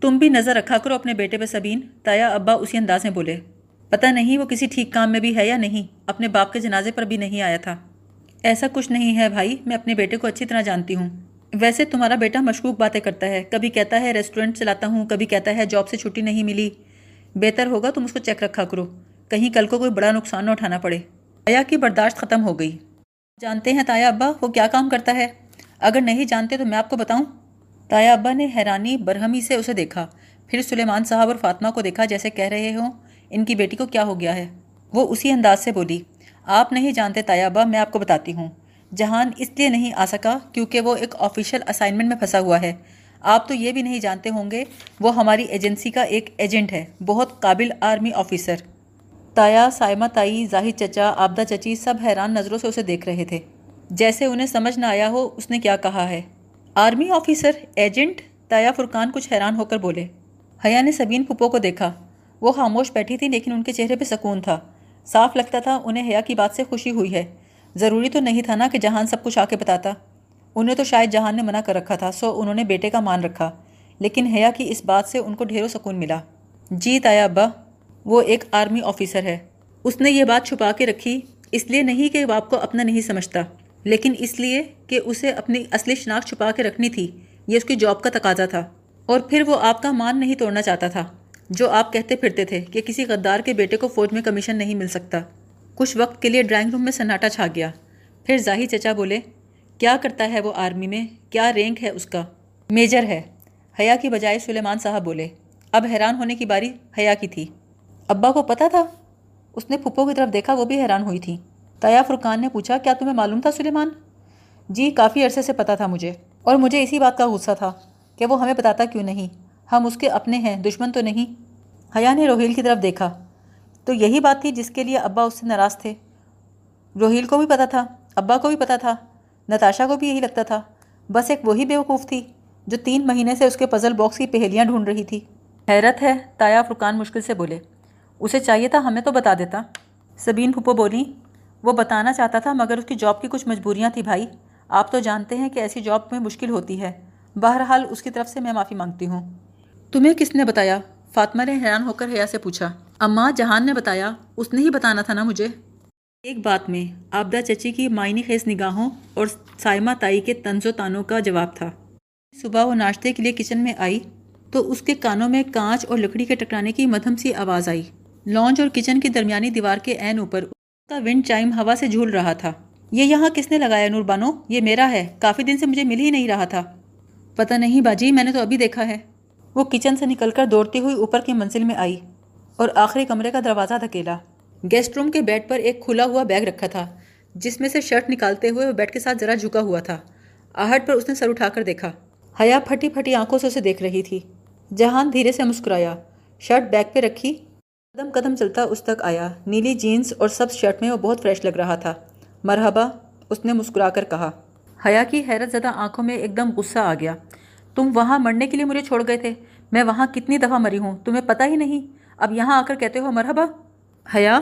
Speaker 1: تم بھی نظر رکھا کرو اپنے بیٹے پہ سبین، تایا ابا اسی انداز میں بولے۔ پتہ نہیں وہ کسی ٹھیک کام میں بھی ہے یا نہیں، اپنے باپ کے جنازے پر بھی نہیں آیا تھا۔ ایسا کچھ نہیں ہے بھائی، میں اپنے بیٹے کو اچھی طرح جانتی ہوں۔ ویسے تمہارا بیٹا مشکوک باتیں کرتا ہے۔ کبھی کہتا ہے ریسٹورنٹ چلاتا ہوں، کبھی کہتا ہے جاب سے چھٹی نہیں ملی۔ بہتر ہوگا تم اس کو چیک رکھا کرو۔ کہیں کل کو کوئی بڑا نقصان نہ اٹھانا پڑے۔ تایا کی برداشت ختم ہو گئی۔ جانتے ہیں تایا ابا، وہ کیا کام کرتا ہے؟ اگر نہیں جانتے تو میں آپ کو بتاؤں۔ تایا ابا نے حیرانی برہمی سے اسے دیکھا۔ پھر سلیمان صاحب اور فاطمہ کو دیکھا جیسے کہہ رہے ہوں، ان کی بیٹی کو کیا ہو گیا ہے؟ وہ اسی انداز سے بولی آپ نہیں جانتے تایا میں آپ کو بتاتی ہوں۔ جہان اس لیے نہیں آ سکا کیونکہ وہ ایک آفیشیل اسائنمنٹ میں پھنسا ہوا ہے۔ آپ تو یہ بھی نہیں جانتے ہوں گے، وہ ہماری ایجنسی کا ایک ایجنٹ ہے، بہت قابل آرمی آفیسر تایا، سائمہ تائی ظاہر چچا، آبدہ چچی سب حیران نظروں سے اسے دیکھ رہے تھے۔ جیسے انہیں سمجھ نہ آیا ہو، اس نے کیا کہا ہے؟ آرمی آفیسر ایجنٹ تایا فرقان کچھ حیران ہو کر بولے۔ حیا نے سبین پھپھو کو دیکھا۔ وہ خاموش بیٹھی تھی، لیکن ان کے چہرے پہ سکون تھا۔ صاف لگتا تھا، انہیں حیا کی بات سے خوشی ہوئی ہے۔ ضروری تو نہیں تھا نا کہ جہان سب کچھ آ کے بتاتا۔ انہیں تو شاید جہان نے منع کر رکھا تھا، سو انہوں نے بیٹے کا مان رکھا۔ لیکن حیا کی اس بات سے ان کو ڈھیروں سکون ملا۔ جی تایا ابا، وہ ایک آرمی آفیسر ہے۔ اس نے یہ بات چھپا کے رکھی، اس لیے نہیں کہ وہ آپ کو اپنا نہیں سمجھتا، لیکن اس لیے کہ اسے اپنی اصلی شناخت چھپا کے رکھنی تھی۔ یہ اس کی جاب کا تقاضا تھا۔ اور پھر وہ آپ کا مان نہیں توڑنا چاہتا تھا۔ جو آپ کہتے پھرتے تھے کہ کسی غدار کے بیٹے کو فوج میں کمیشن نہیں مل سکتا۔ کچھ وقت کے لیے ڈرائنگ روم میں سناٹا چھا گیا۔ پھر ظاہر چچا بولے، کیا کرتا ہے وہ آرمی میں؟ کیا رینک ہے اس کا؟ میجر ہے۔ حیا کی بجائے سلیمان صاحب بولے، اب حیران ہونے کی باری حیا کی تھی۔ ابا کو پتا تھا؟ اس نے پھپھو کی طرف دیکھا، وہ بھی حیران ہوئی تھی۔ تایا فرقان نے پوچھا، کیا تمہیں معلوم تھا سلیمان؟ جی کافی عرصے سے پتا تھا مجھے، اور مجھے اسی بات کا غصہ تھا کہ وہ ہمیں بتاتا کیوں نہیں؟ ہم اس کے اپنے ہیں، دشمن تو نہیں۔ حیا نے روہیل کی طرف دیکھا۔ تو یہی بات تھی جس کے لیے ابا اس سے ناراض تھے۔ روہیل کو بھی پتا تھا، ابا کو بھی پتا تھا۔ نتاشا کو بھی یہی لگتا تھا۔ بس ایک وہی بیوقوف تھی جو تین مہینے سے اس کے پزل باکس کی پہیلیاں ڈھونڈ رہی تھی۔ حیرت ہے، تایا فرقان مشکل سے بولے۔ اسے چاہیے تھا ہمیں تو بتا دیتا۔ سبین پھپھو بولی، وہ بتانا چاہتا تھا مگر اس کی جاب کی کچھ مجبوریاں تھیں بھائی۔ آپ تو جانتے ہیں کہ ایسی جاب میں مشکل ہوتی ہے۔ بہرحال اس کی طرف سے میں معافی مانگتی ہوں۔ تمہیں کس نے بتایا؟ فاطمہ نے حیران ہو کر حیا سے پوچھا۔ اماں جہان نے بتایا۔ اس نے ہی بتانا تھا نا مجھے۔ ایک بات میں، آبدہ چچی کی معنی خیز نگاہوں اور سائمہ تائی کے تنز و تانوں کا جواب تھا۔ صبح وہ ناشتے کے لیے کچن میں آئی تو اس کے کانوں میں کانچ اور لکڑی کے ٹکرانے کی مدھم سی آواز آئی۔ لانچ اور کچن کی درمیانی دیوار کے عین اوپر اس کا ونڈ چائم ہوا سے جھول رہا تھا۔ یہ یہاں کس نے لگایا نور بانو یہ میرا ہے۔ کافی دن سے مجھے مل ہی نہیں رہا تھا۔ پتہ نہیں باجی، میں نے تو ابھی دیکھا ہے۔ وہ کچن سے نکل کر دوڑتی ہوئی اوپر کی منزل میں آئی اور آخری کمرے کا دروازہ دھکیلا۔ گیسٹ روم کے بیڈ پر ایک کھلا ہوا بیگ رکھا تھا، جس میں سے شرٹ نکالتے ہوئے وہ بیڈ کے ساتھ ذرا جھکا ہوا تھا۔ آہٹ پر اس نے سر اٹھا کر دیکھا۔ حیا پھٹی پھٹی آنکھوں سے اسے دیکھ رہی تھی۔ جہان دھیرے سے مسکرایا۔ شرٹ بیگ پہ رکھی۔ قدم قدم چلتا اس تک آیا۔ نیلی جینس اور سب شرٹ میں وہ بہت فریش لگ رہا تھا۔ مرحبا، اس نے مسکرا کر کہا۔ حیا کی حیرت زدہ آنکھوں میں ایک دم غصہ آ گیا۔ تم وہاں مرنے کے لیے مجھے چھوڑ گئے تھے۔ میں وہاں کتنی دفعہ مری ہوں، تمہیں پتہ ہی نہیں۔ اب یہاں آ کر کہتے ہو مرحبا۔ حیا،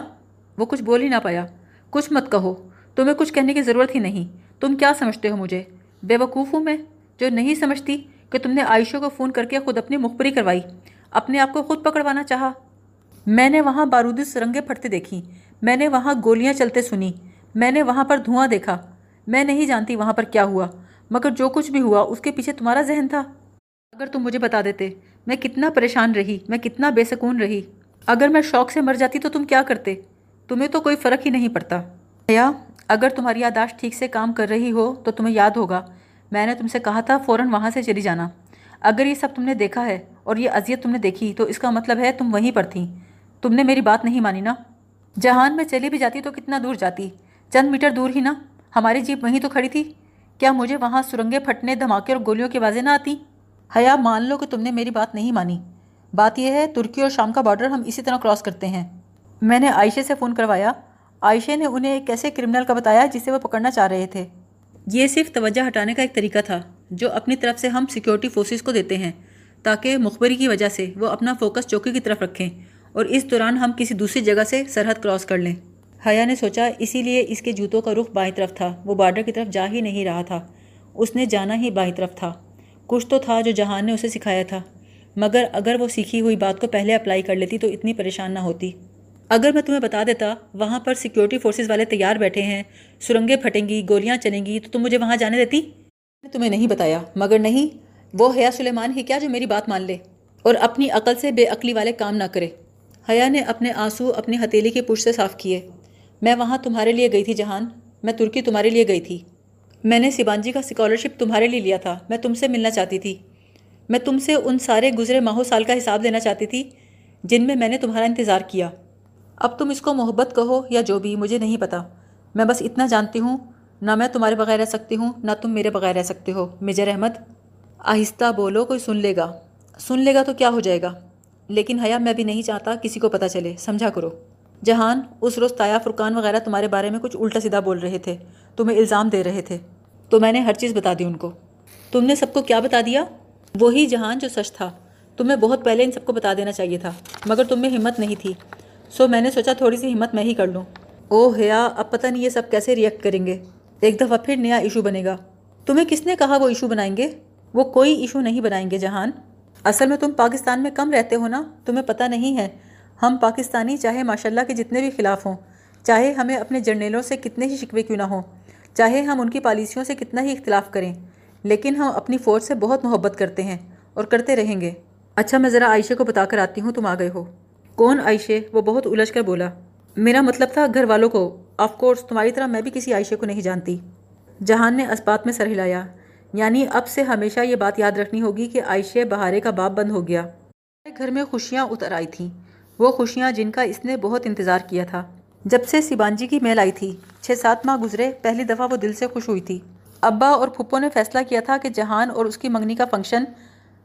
Speaker 1: وہ کچھ بول ہی نہ پایا۔ کچھ مت کہو، تمہیں کچھ کہنے کی ضرورت ہی نہیں۔ تم کیا سمجھتے ہو مجھے؟ بے وقوف ہوں میں، جو نہیں سمجھتی کہ تم نے عائشہ کو فون کر کے خود اپنی مخبری کروائی، اپنے آپ کو خود پکڑوانا چاہا۔ میں نے وہاں بارودی سرنگیں پھٹتے دیکھی۔ میں نے وہاں گولیاں چلتے سنی۔ میں نے وہاں پر دھواں دیکھا۔ میں نہیں جانتی وہاں پر کیا ہوا۔ مگر جو کچھ بھی ہوا، اس کے پیچھے تمہارا ذہن تھا۔ اگر تم مجھے بتا دیتے، میں کتنا پریشان رہی، میں کتنا بے سکون رہی۔ اگر میں شوق سے مر جاتی تو تم کیا کرتے؟ تمہیں تو کوئی فرق ہی نہیں پڑتا۔ یا اگر تمہاری یاداشت ٹھیک سے کام کر رہی ہو تو تمہیں یاد ہوگا، میں نے تم سے کہا تھا فوراً وہاں سے چلی جانا۔ اگر یہ سب تم نے دیکھا ہے اور یہ اذیت تم نے دیکھی تو اس کا مطلب ہے تم وہیں پر تھیں۔ تم نے میری بات نہیں مانی نا؟ جہان میں چلی بھی جاتی تو کتنا دور جاتی؟ چند میٹر دور ہی نا؟ ہماری جیپ وہیں تو کھڑی تھی۔ کیا مجھے وہاں سرنگیں پھٹنے دھماکے اور گولیوں کی بازیں نہ آتی؟ حیا، مان لو کہ تم نے میری بات نہیں مانی۔ بات یہ ہے، ترکی اور شام کا بارڈر ہم اسی طرح کراس کرتے ہیں۔ میں نے عائشہ سے فون کروایا۔ عائشہ نے انہیں ایک ایسے کرمنل کا بتایا جسے وہ پکڑنا چاہ رہے تھے۔ یہ صرف توجہ ہٹانے کا ایک طریقہ تھا، جو اپنی طرف سے ہم سیکیورٹی فورسز کو دیتے ہیں، تاکہ مخبری کی وجہ سے وہ اپنا فوکس چوکی کی طرف رکھیں اور اس دوران ہم کسی دوسری جگہ سے سرحد کراس کر لیں۔ حیا نے سوچا، اسی لیے اس کے جوتوں کا رخ بائیں طرف تھا، وہ بارڈر کی طرف جا ہی نہیں رہا تھا۔ اس نے جانا ہی بائیں طرف تھا۔ کچھ تو تھا جو جہان نے اسے سکھایا تھا، مگر اگر وہ سیکھی ہوئی بات کو پہلے اپلائی کر لیتی تو اتنی پریشان نہ ہوتی۔ اگر میں تمہیں بتا دیتا، وہاں پر سیکیورٹی فورسز والے تیار بیٹھے ہیں، سرنگیں پھٹیں گی گولیاں چلیں گی تو تم مجھے وہاں جانے دیتی؟ میں تمہیں نہیں بتایا، مگر نہیں، وہ حیا سلیمان ہی کیا جو میری بات مان لے۔ اور اپنی عقل سے بے عقلی والے کام نہ کرے۔ حیا نے اپنے آنسو اپنی ہتیلی کے پوچھ سے صاف کیے۔ میں وہاں تمہارے لیے گئی تھی جہان، میں ترکی تمہارے لیے گئی تھی۔ میں نے سیبانجی کا اسکالرشپ تمہارے لیے لیا تھا، میں تم سے ملنا چاہتی تھی۔ میں تم سے ان سارے گزرے ماہو سال کا حساب لینا چاہتی تھی، جن میں میں نے تمہارا انتظار کیا۔ اب تم اس کو محبت کہو یا جو بھی، مجھے نہیں پتا۔ میں بس اتنا جانتی ہوں، نہ میں تمہارے بغیر رہ سکتی ہوں، نہ تم میرے بغیر رہ سکتے ہو۔ میجر احمد، آہستہ بولو، کوئی سن لے گا۔ سن لے گا تو کیا ہو جائے گا؟ لیکن حیا، میں بھی نہیں چاہتا کسی کو پتہ چلے، سمجھا کرو۔ جہان، اس روز تایا فرقان وغیرہ تمہارے بارے میں کچھ الٹا سیدھا بول رہے تھے، تمہیں الزام دے رہے تھے، تو میں نے ہر چیز بتا دی ان کو۔ تم نے سب کو کیا بتا دیا؟ وہی جہان جو سچ تھا۔ تمہیں بہت پہلے ان سب کو بتا دینا چاہیے تھا، مگر تم میں ہمت نہیں تھی۔ سو میں نے سوچا تھوڑی سی ہمت میں ہی کر لوں۔ او ہیا اب پتہ نہیں یہ سب کیسے ریئیکٹ کریں گے۔ ایک دفعہ پھر نیا ایشو بنے گا۔ تمہیں کس نے کہا وہ ایشو بنائیں گے؟ وہ کوئی ایشو نہیں بنائیں گے جہان۔ اصل میں تم پاکستان میں کم رہتے ہو نا، تمہیں پتہ نہیں ہے۔ ہم پاکستانی چاہے ماشاء اللہ کے جتنے بھی خلاف ہوں، چاہے ہمیں اپنے جرنیلوں سے کتنے ہی شکوے کیوں نہ ہوں، چاہے ہم ان کی پالیسیوں سے کتنا ہی اختلاف کریں، لیکن ہم اپنی فوج سے بہت محبت کرتے ہیں اور کرتے رہیں گے۔ اچھا میں ذرا عائشہ کو بتا کر آتی ہوں، تم آ گئے ہو۔ کون عائشے وہ بہت الجھ کر بولا۔ میرا مطلب تھا گھر والوں کو۔ آف کورس تمہاری طرح میں بھی کسی عائشے کو نہیں جانتی۔ جہان نے اسبات میں سر ہلایا۔ یعنی اب سے ہمیشہ یہ بات یاد رکھنی ہوگی کہ عائشے بہارے کا باپ بند ہو گیا۔ گھر میں خوشیاں اتر آئی تھیں۔ وہ خوشیاں جن کا اس نے بہت انتظار کیا تھا۔ جب سے سیبانجی کی میل آئی تھی، چھ سات ماہ گزرے، پہلی دفعہ وہ دل سے خوش ہوئی تھی۔ ابا اور پھپھو نے فیصلہ کیا تھا کہ جہان اور اس کی منگنی کا فنکشن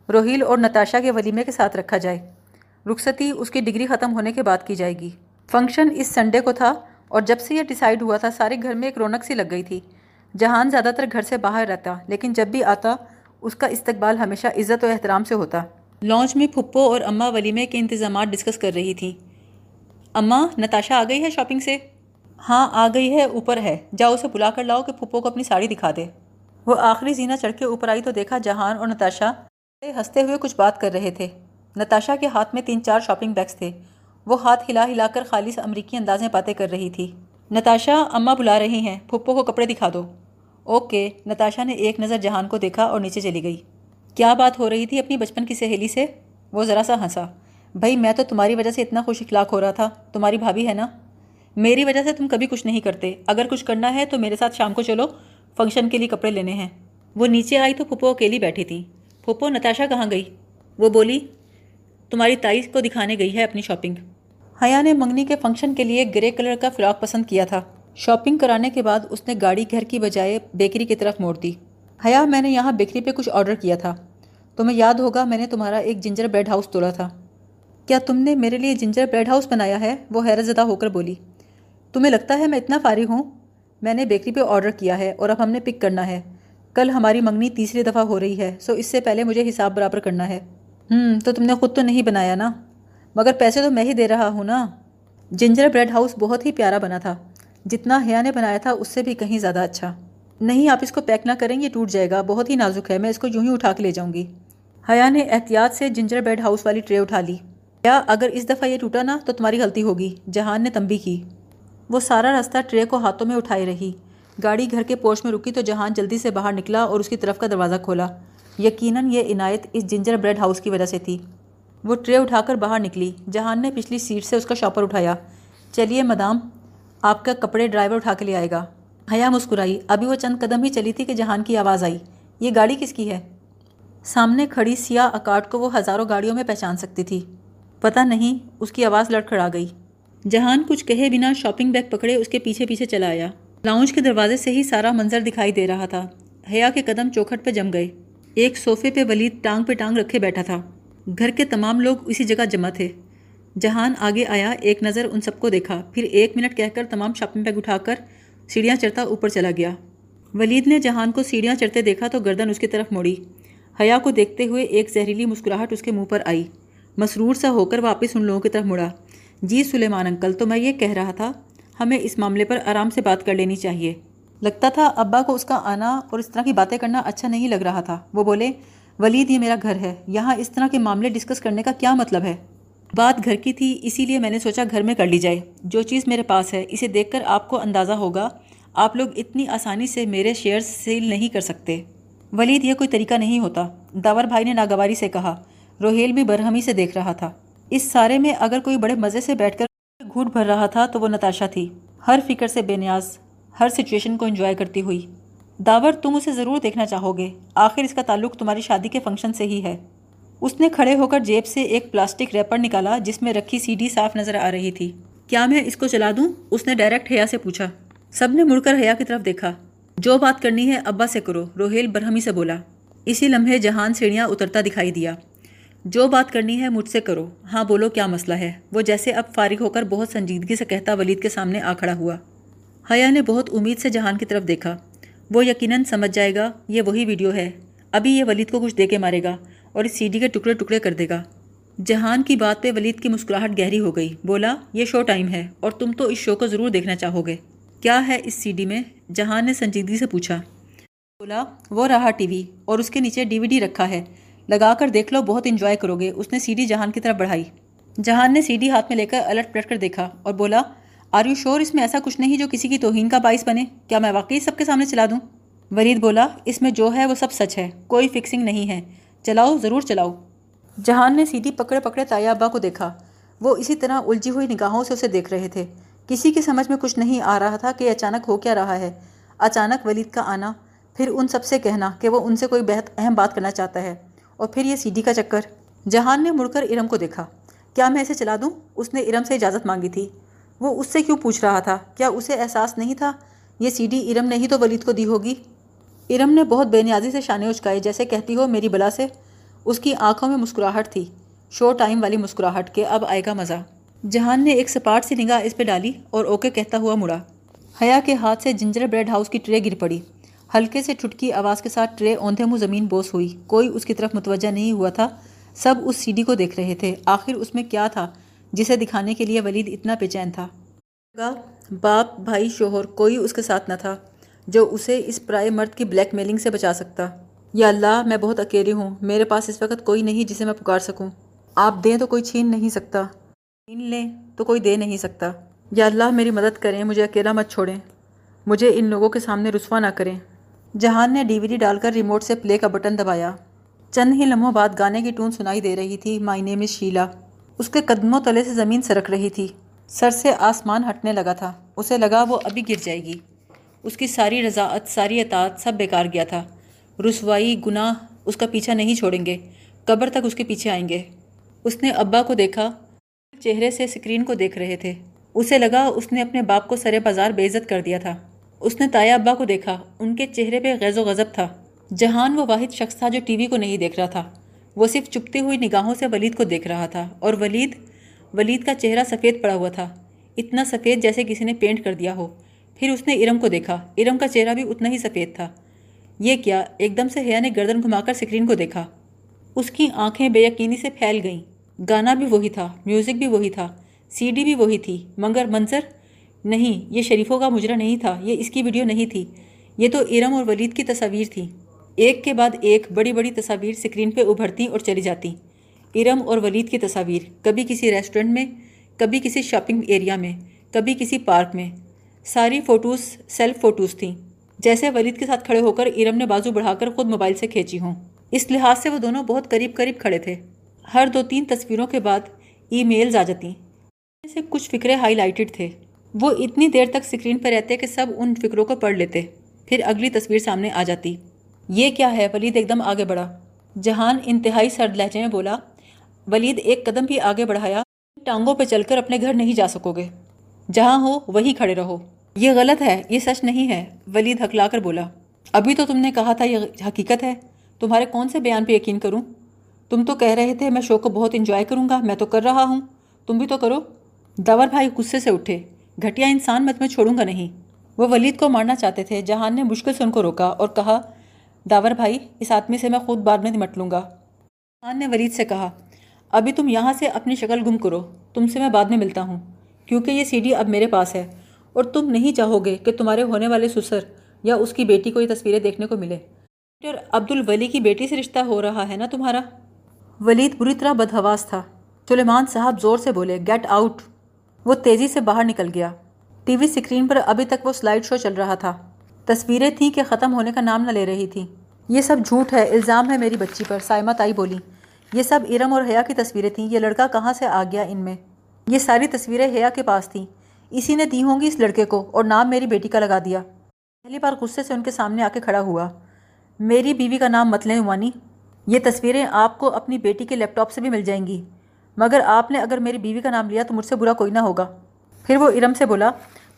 Speaker 1: روہیل اور نتاشا کے ولیمے کے ساتھ رکھا جائے۔ رخصتی اس کی ڈگری ختم ہونے کے بعد کی جائے گی۔ فنکشن اس سنڈے کو تھا اور جب سے یہ ڈیسائیڈ ہوا تھا، سارے گھر میں ایک رونق سی لگ گئی تھی۔ جہان زیادہ تر گھر سے باہر رہتا، لیکن جب بھی آتا، اس کا استقبال ہمیشہ عزت و احترام سے ہوتا۔ لانچ میں پھپھو اور اماں ولیمے کے انتظامات ڈسکس کر رہی تھیں۔ اماں نتاشا آ گئی ہے شاپنگ سے؟ ہاں آ گئی ہے، اوپر ہے۔ جاؤ اسے بلا کر لاؤ کہ پھپھو کو اپنی ساڑی دکھا دے۔ وہ آخری زینہ چڑھ کے اوپر آئی تو دیکھا جہان اور نتاشا ہنستے ہوئے کچھ بات کر رہے تھے۔ نتاشا کے ہاتھ میں تین چار شاپنگ بیگس تھے۔ وہ ہاتھ ہلا ہلا کر خالص امریکی انداز میں باتیں کر رہی تھی۔ نتاشا اماں بلا رہی ہیں، پھپھو کو کپڑے دکھا دو۔ اوکے، نتاشا نے ایک نظر جہان کو دیکھا اور نیچے چلی گئی۔ کیا بات ہو رہی تھی اپنی بچپن کی سہیلی سے؟ وہ ذرا سا ہنسا۔ بھائی، میں تو تمہاری وجہ سے اتنا خوش اخلاق ہو رہا تھا۔ تمہاری بھابھی ہے نا؟ میری وجہ سے تم کبھی کچھ نہیں کرتے۔ اگر کچھ کرنا ہے تو میرے ساتھ شام کو چلو۔ فنکشن کے لیے کپڑے لینے ہیں۔ وہ نیچے آئی تو پھپھو اکیلی بیٹھی تھی۔ پھپھو نتاشا کہاں گئی؟ وہ بولی، تمہاری تائیس کو دکھانے گئی ہے اپنی شاپنگ۔ حیا نے منگنی کے فنکشن کے لیے گرے کلر کا فراک پسند کیا تھا۔ شاپنگ کرانے کے بعد اس نے گاڑی گھر کی بجائے بیکری کی طرف موڑ دی۔ حیا، میں نے یہاں بیکری پہ کچھ آرڈر کیا تھا۔ تمہیں یاد ہوگا، میں نے تمہارا ایک جنجر بریڈ ہاؤس تولا تھا۔ کیا تم نے میرے لیے جنجر بریڈ ہاؤس بنایا ہے؟ وہ حیرت زدہ ہو کر بولی۔ تمہیں لگتا ہے میں اتنا فارغ ہوں؟ میں نے بیکری پہ آرڈر کیا ہے اور اب ہم نے پک کرنا ہے۔ کل ہماری منگنی تیسری دفعہ ہو رہی ہے سو اس سے پہلے مجھے حساب برابر کرنا ہے۔ ہوں تو تم نے خود تو نہیں بنایا نا؟ مگر پیسے تو میں ہی دے رہا ہوں نا۔ جنجر بریڈ ہاؤس بہت ہی پیارا بنا تھا۔ جتنا حیا نے بنایا تھا، اس سے بھی کہیں زیادہ اچھا۔ نہیں، آپ اس کو پیک نہ کریں، یہ ٹوٹ جائے گا، بہت ہی نازک ہے، میں اس کو یوں ہی اٹھا کے لے جاؤں گی۔ حیا نے احتیاط سے جنجر بریڈ ہاؤس والی ٹرے اٹھا لی۔ کیا اگر اس دفعہ یہ ٹوٹا نا، تو تمہاری غلطی ہوگی۔ جہان نے تنبی کی۔ وہ سارا راستہ ٹرے کو ہاتھوں میں اٹھائی رہی۔ گاڑی گھر کے پوش میں رکی تو جہان جلدی سے باہر نکلا اور اس کی طرف کا دروازہ کھولا۔ یقیناً یہ عنایت اس جنجر بریڈ ہاؤس کی وجہ سے تھی۔ وہ ٹرے اٹھا کر باہر نکلی۔ جہان نے پچھلی سیٹ سے اس کا شاپر اٹھایا۔ چلیے مدام، آپ کا کپڑے ڈرائیور اٹھا کے لے آئے گا۔ حیا مسکرائی۔ ابھی وہ چند قدم ہی چلی تھی کہ جہان کی آواز آئی۔ یہ گاڑی کس کی ہے؟ سامنے کھڑی سیاہ اکاٹ کو وہ ہزاروں گاڑیوں میں پہچان سکتی تھی۔ پتہ نہیں، اس کی آواز لڑکھڑا گئی۔ جہان کچھ کہے بنا شاپنگ بیگ پکڑے اس کے پیچھے پیچھے چلا آیا۔ لاؤنج کے دروازے سے ہی سارا منظر دکھائی دے رہا تھا۔ حیا کے قدم چوکھٹ پہ جم گئے۔ ایک صوفے پہ ولید ٹانگ پہ ٹانگ رکھے بیٹھا تھا۔ گھر کے تمام لوگ اسی جگہ جمع تھے۔ جہان آگے آیا، ایک نظر ان سب کو دیکھا۔ پھر ایک منٹ کہہ کر تمام شاپنگ بیگ اٹھا کر سیڑھیاں چڑھتا اوپر چلا گیا۔ ولید نے جہان کو سیڑھیاں چڑھتے دیکھا تو گردن اس کی طرف موڑی۔ حیا کو دیکھتے ہوئے ایک زہریلی مسکراہٹ اس کے منہ پر آئی۔ مسرور سا ہو کر واپس ان لوگوں کی طرف مڑا۔ جی سلیمان انکل، تو میں یہ کہہ رہا تھا، ہمیں اس معاملے پر آرام سے بات کر لینی چاہیے۔ لگتا تھا ابا کو اس کا آنا اور اس طرح کی باتیں کرنا اچھا نہیں لگ رہا تھا۔ وہ بولے، ولید، یہ میرا گھر ہے۔ یہاں اس طرح کے معاملے ڈسکس کرنے کا کیا مطلب ہے؟ بات گھر کی تھی، اسی لیے میں نے سوچا گھر میں کر لی جائے۔ جو چیز میرے پاس ہے، اسے دیکھ کر آپ کو اندازہ ہوگا۔ آپ لوگ اتنی آسانی سے میرے شیئر سیل نہیں کر سکتے۔ ولید، یہ کوئی طریقہ نہیں ہوتا۔ داور بھائی نے ناگواری سے کہا۔ روہیل بھی برہمی سے دیکھ رہا تھا۔ اس سارے میں اگر کوئی بڑے مزے سے بیٹھ کر گھوٹ بھر رہا تھا تو وہ نتاشا تھی۔ ہر فکر سے بے نیاز، ہر سچویشن کو انجوائے کرتی ہوئی۔ داور، تم اسے ضرور دیکھنا چاہو گے۔ آخر اس کا تعلق تمہاری شادی کے فنکشن سے ہی ہے۔ اس نے کھڑے ہو کر جیب سے ایک پلاسٹک ریپر نکالا جس میں رکھی سی ڈی صاف نظر آ رہی تھی۔ کیا میں اس کو چلا دوں؟ اس نے ڈائریکٹ حیا سے پوچھا۔ سب نے مڑ کر حیا کی طرف دیکھا۔ جو بات کرنی ہے ابا سے کرو، روہیل برہمی سے بولا۔ اسی لمحے جہان سیڑھیاں اترتا دکھائی دیا۔ جو بات کرنی ہے مجھ سے کرو۔ ہاں بولو کیا مسئلہ ہے؟ وہ جیسے اب فارغ ہو کر بہت سنجیدگی سے کہتا ولید کے سامنے آ کھڑا ہوا۔ حیا نے بہت امید سے جہان کی طرف دیکھا۔ وہ یقیناً سمجھ جائے گا، یہ وہی ویڈیو ہے۔ ابھی یہ ولید کو کچھ دے کے مارے گا۔ اور اس سی ڈی کے ٹکڑے ٹکڑے کر دے گا۔ جہان کی بات پہ ولید کی مسکراہٹ گہری ہو گئی۔ بولا، یہ شو ٹائم ہے اور تم تو اس شو کو ضرور دیکھنا چاہو گے۔ کیا ہے اس سی ڈی میں؟ جہان نے سنجیدگی سے پوچھا۔ بولا، وہ رہا ٹی وی اور اس کے نیچے ڈی وی ڈی رکھا ہے۔ لگا کر دیکھ لو، بہت انجوائے کرو گے۔ اس نے سی ڈی جہان کی طرف بڑھائی۔ جہان نے سی ڈی ہاتھ میں لے کر الٹ پلٹ کر دیکھا اور بولا، آر یو شور اس میں ایسا کچھ نہیں جو کسی کی توہین کا باعث بنے؟ کیا میں واقعی سب کے سامنے چلا دوں؟ ورید بولا، اس میں جو ہے وہ سب سچ ہے، کوئی فکسنگ نہیں ہے۔ چلاؤ، ضرور چلاؤ۔ جہان نے سی ڈی پکڑے پکڑے تایا ابا کو دیکھا۔ وہ اسی طرح الجھی ہوئی نگاہوں سے اسے دیکھ رہے تھے۔ کسی کی سمجھ میں کچھ نہیں آ رہا تھا کہ اچانک ہو کیا رہا ہے۔ اچانک ولید کا آنا، پھر ان سب سے کہنا کہ وہ ان سے کوئی بہت اہم بات کرنا چاہتا ہے۔ اور پھر یہ سی ڈی کا چکر۔ جہان نے مڑ کر ارم کو دیکھا۔ کیا میں اسے چلا دوں؟ اس نے ارم سے اجازت مانگی تھی۔ وہ اس سے کیوں پوچھ رہا تھا؟ کیا اسے احساس نہیں تھا؟ یہ سی ڈی ارم نے ہی تو ولید کو دی ہوگی۔ ارم نے بہت بے نیازی سے شانے اچکائے جیسے کہتی ہو میری بلا سے۔ اس کی آنکھوں میں مسکراہٹ تھی، شو ٹائم والی مسکراہٹ کے۔ اب آئے گا مزہ۔ جہان نے ایک سپاٹ سی نگاہ اس پہ ڈالی اور اوکے کہتا ہوا مڑا۔ حیا کے ہاتھ سے جنجر بریڈ ہاؤس کی ٹرے گر پڑی۔ ہلکے سے ٹھٹکی آواز کے ساتھ ٹرے اوندھے منہ زمین بوس ہوئی۔ کوئی اس کی طرف متوجہ نہیں ہوا تھا۔ سب اس سی ڈی کو دیکھ رہے تھے۔ آخر اس میں کیا تھا، جسے دکھانے کے لیے ولید اتنا بے چین تھا۔ باپ، بھائی، شوہر، کوئی اس کے ساتھ نہ تھا۔ جو اسے اس پرائے مرد کی بلیک میلنگ سے بچا سکتا۔ یا اللہ، میں بہت اکیلی ہوں۔ میرے پاس اس وقت کوئی نہیں جسے میں پکار سکوں۔ آپ دیں تو کوئی چھین نہیں سکتا۔ چھین لیں تو کوئی دے نہیں سکتا۔ یا اللہ، میری مدد کریں، مجھے اکیلا مت چھوڑیں۔ مجھے ان لوگوں کے سامنے رسوا نہ کریں۔ جہان نے ڈی وی ڈی ڈال کر ریموٹ سے پلے کا بٹن دبایا۔ چند ہی لمحوں بعد گانے کی ٹون سنائی دے رہی تھی۔ مائی نیم از شیلا اس کے قدموں تلے سے زمین سرک رہی تھی۔ سر سے آسمان ہٹنے لگا تھا۔ اسے لگا وہ ابھی گر جائے گی۔ اس کی ساری رضاعت، ساری اطاعت سب بیکار گیا تھا۔ رسوائی، گناہ اس کا پیچھا نہیں چھوڑیں گے۔ قبر تک اس کے پیچھے آئیں گے۔ اس نے ابا کو دیکھا، چہرے سے سکرین کو دیکھ رہے تھے۔ اسے لگا اس نے اپنے باپ کو سر بازار بے عزت کر دیا تھا۔ اس نے تایا ابا کو دیکھا، ان کے چہرے پہ غیظ و غضب تھا۔ جہان وہ واحد شخص تھا جو ٹی وی کو نہیں دیکھ رہا تھا۔ وہ صرف چپتی ہوئی نگاہوں سے ولید کو دیکھ رہا تھا اور ولید ولید کا چہرہ سفید پڑا ہوا تھا۔ اتنا سفید جیسے کسی نے پینٹ کر دیا ہو۔ پھر اس نے ارم کو دیکھا۔ ارم کا چہرہ بھی اتنا ہی سفید تھا۔ یہ کیا ایک دم سے حیا نے گردن گھما کر سکرین کو دیکھا۔ اس کی آنکھیں بے یقینی سے پھیل گئیں۔ گانا بھی وہی تھا، میوزک بھی وہی تھا، سی ڈی بھی وہی تھی۔ مگر منظر نہیں، یہ شریفوں کا مجرا نہیں تھا، یہ اس کی ویڈیو نہیں تھی۔ یہ تو ارم اور ولید کی تصاویر تھی۔ ایک کے بعد ایک بڑی بڑی تصاویر سکرین پہ ابھرتی اور چلی جاتی۔ ارم اور ولید کی تصاویر، کبھی کسی ریسٹورنٹ میں، کبھی کسی شاپنگ ایریا میں، کبھی کسی پارک میں۔ ساری فوٹوز سیلف فوٹوز تھیں۔ جیسے ولید کے ساتھ کھڑے ہو کر ارم نے بازو بڑھا کر خود موبائل سے کھینچی ہوں۔ اس لحاظ سے وہ دونوں بہت قریب قریب کھڑے تھے۔ ہر دو تین تصویروں کے بعد ای میلز آ جاتی سے کچھ فکرے ہائی لائٹڈ تھے۔ وہ اتنی دیر تک سکرین پر رہتے کہ سب ان فکروں کو پڑھ لیتے۔ پھر اگلی تصویر سامنے آ جاتی۔ یہ کیا ہے؟ ولید ایک دم آگے بڑھا۔ جہان انتہائی سرد لہجے میں بولا، ولید ایک قدم بھی آگے بڑھایا، ٹانگوں پہ چل کر اپنے گھر نہیں جا سکو گے۔ جہاں ہو وہی کھڑے رہو۔ یہ غلط ہے، یہ سچ نہیں ہے۔ ولید ہکلا کر بولا، ابھی تو تم نے کہا تھا یہ حقیقت ہے۔ تمہارے کون سے بیان پہ یقین کروں؟ تم تو کہہ رہے تھے میں شو کو بہت انجوائے کروں گا، میں تو کر رہا ہوں۔ تم بھی تو کرو۔ دور بھائی غصے سے اٹھے، گھٹیا انسان میں تمہیں چھوڑوں گا نہیں۔ وہ ولید کو مارنا چاہتے تھے، جہان نے مشکل سے ان کو روکا اور کہا، داور بھائی، اس آدمی سے میں خود بعد میں نمٹ لوں گا۔ جہان نے ولید سے کہا، ابھی تم یہاں سے اپنی شکل گم کرو، تم سے میں بعد میں ملتا ہوں۔ کیونکہ یہ سی ڈی اب میرے پاس ہے۔ اور تم نہیں چاہو گے کہ تمہارے ہونے والے سسر یا اس کی بیٹی کو یہ تصویریں دیکھنے کو ملے۔ ڈاکٹر عبد الولی کی بیٹی سے رشتہ ہو رہا ہے نا تمہارا؟ ولید بری طرح بدہواس تھا۔ سلیمان صاحب زور سے بولے گیٹ آؤٹ وہ تیزی سے باہر نکل گیا۔ ٹی وی سکرین پر ابھی تک وہ سلائیڈ شو چل رہا تھا۔ تصویریں تھیں کہ ختم ہونے کا نام نہ لے رہی تھی۔ یہ سب جھوٹ ہے، الزام ہے میری بچی پر۔ سائمہ تائی بولی۔ یہ سب ارم اور حیا کی تصویریں تھیں، یہ لڑکا کہاں سے آ گیا ان میں؟ یہ ساری تصویریں حیا کے پاس تھیں۔ اسی نے دی ہوں گی اس لڑکے کو اور نام میری بیٹی کا لگا دیا۔ پہلی بار غصے سے ان کے سامنے آ کے کھڑا ہوا۔ میری بیوی کا نام مت لیں، عمانی۔ یہ تصویریں آپ کو اپنی بیٹی کے لیپ ٹاپ سے بھی مل جائیں گی۔ مگر آپ نے اگر میری بیوی کا نام لیا تو مجھ سے برا کوئی نہ ہوگا۔ پھر وہ ارم سے بولا،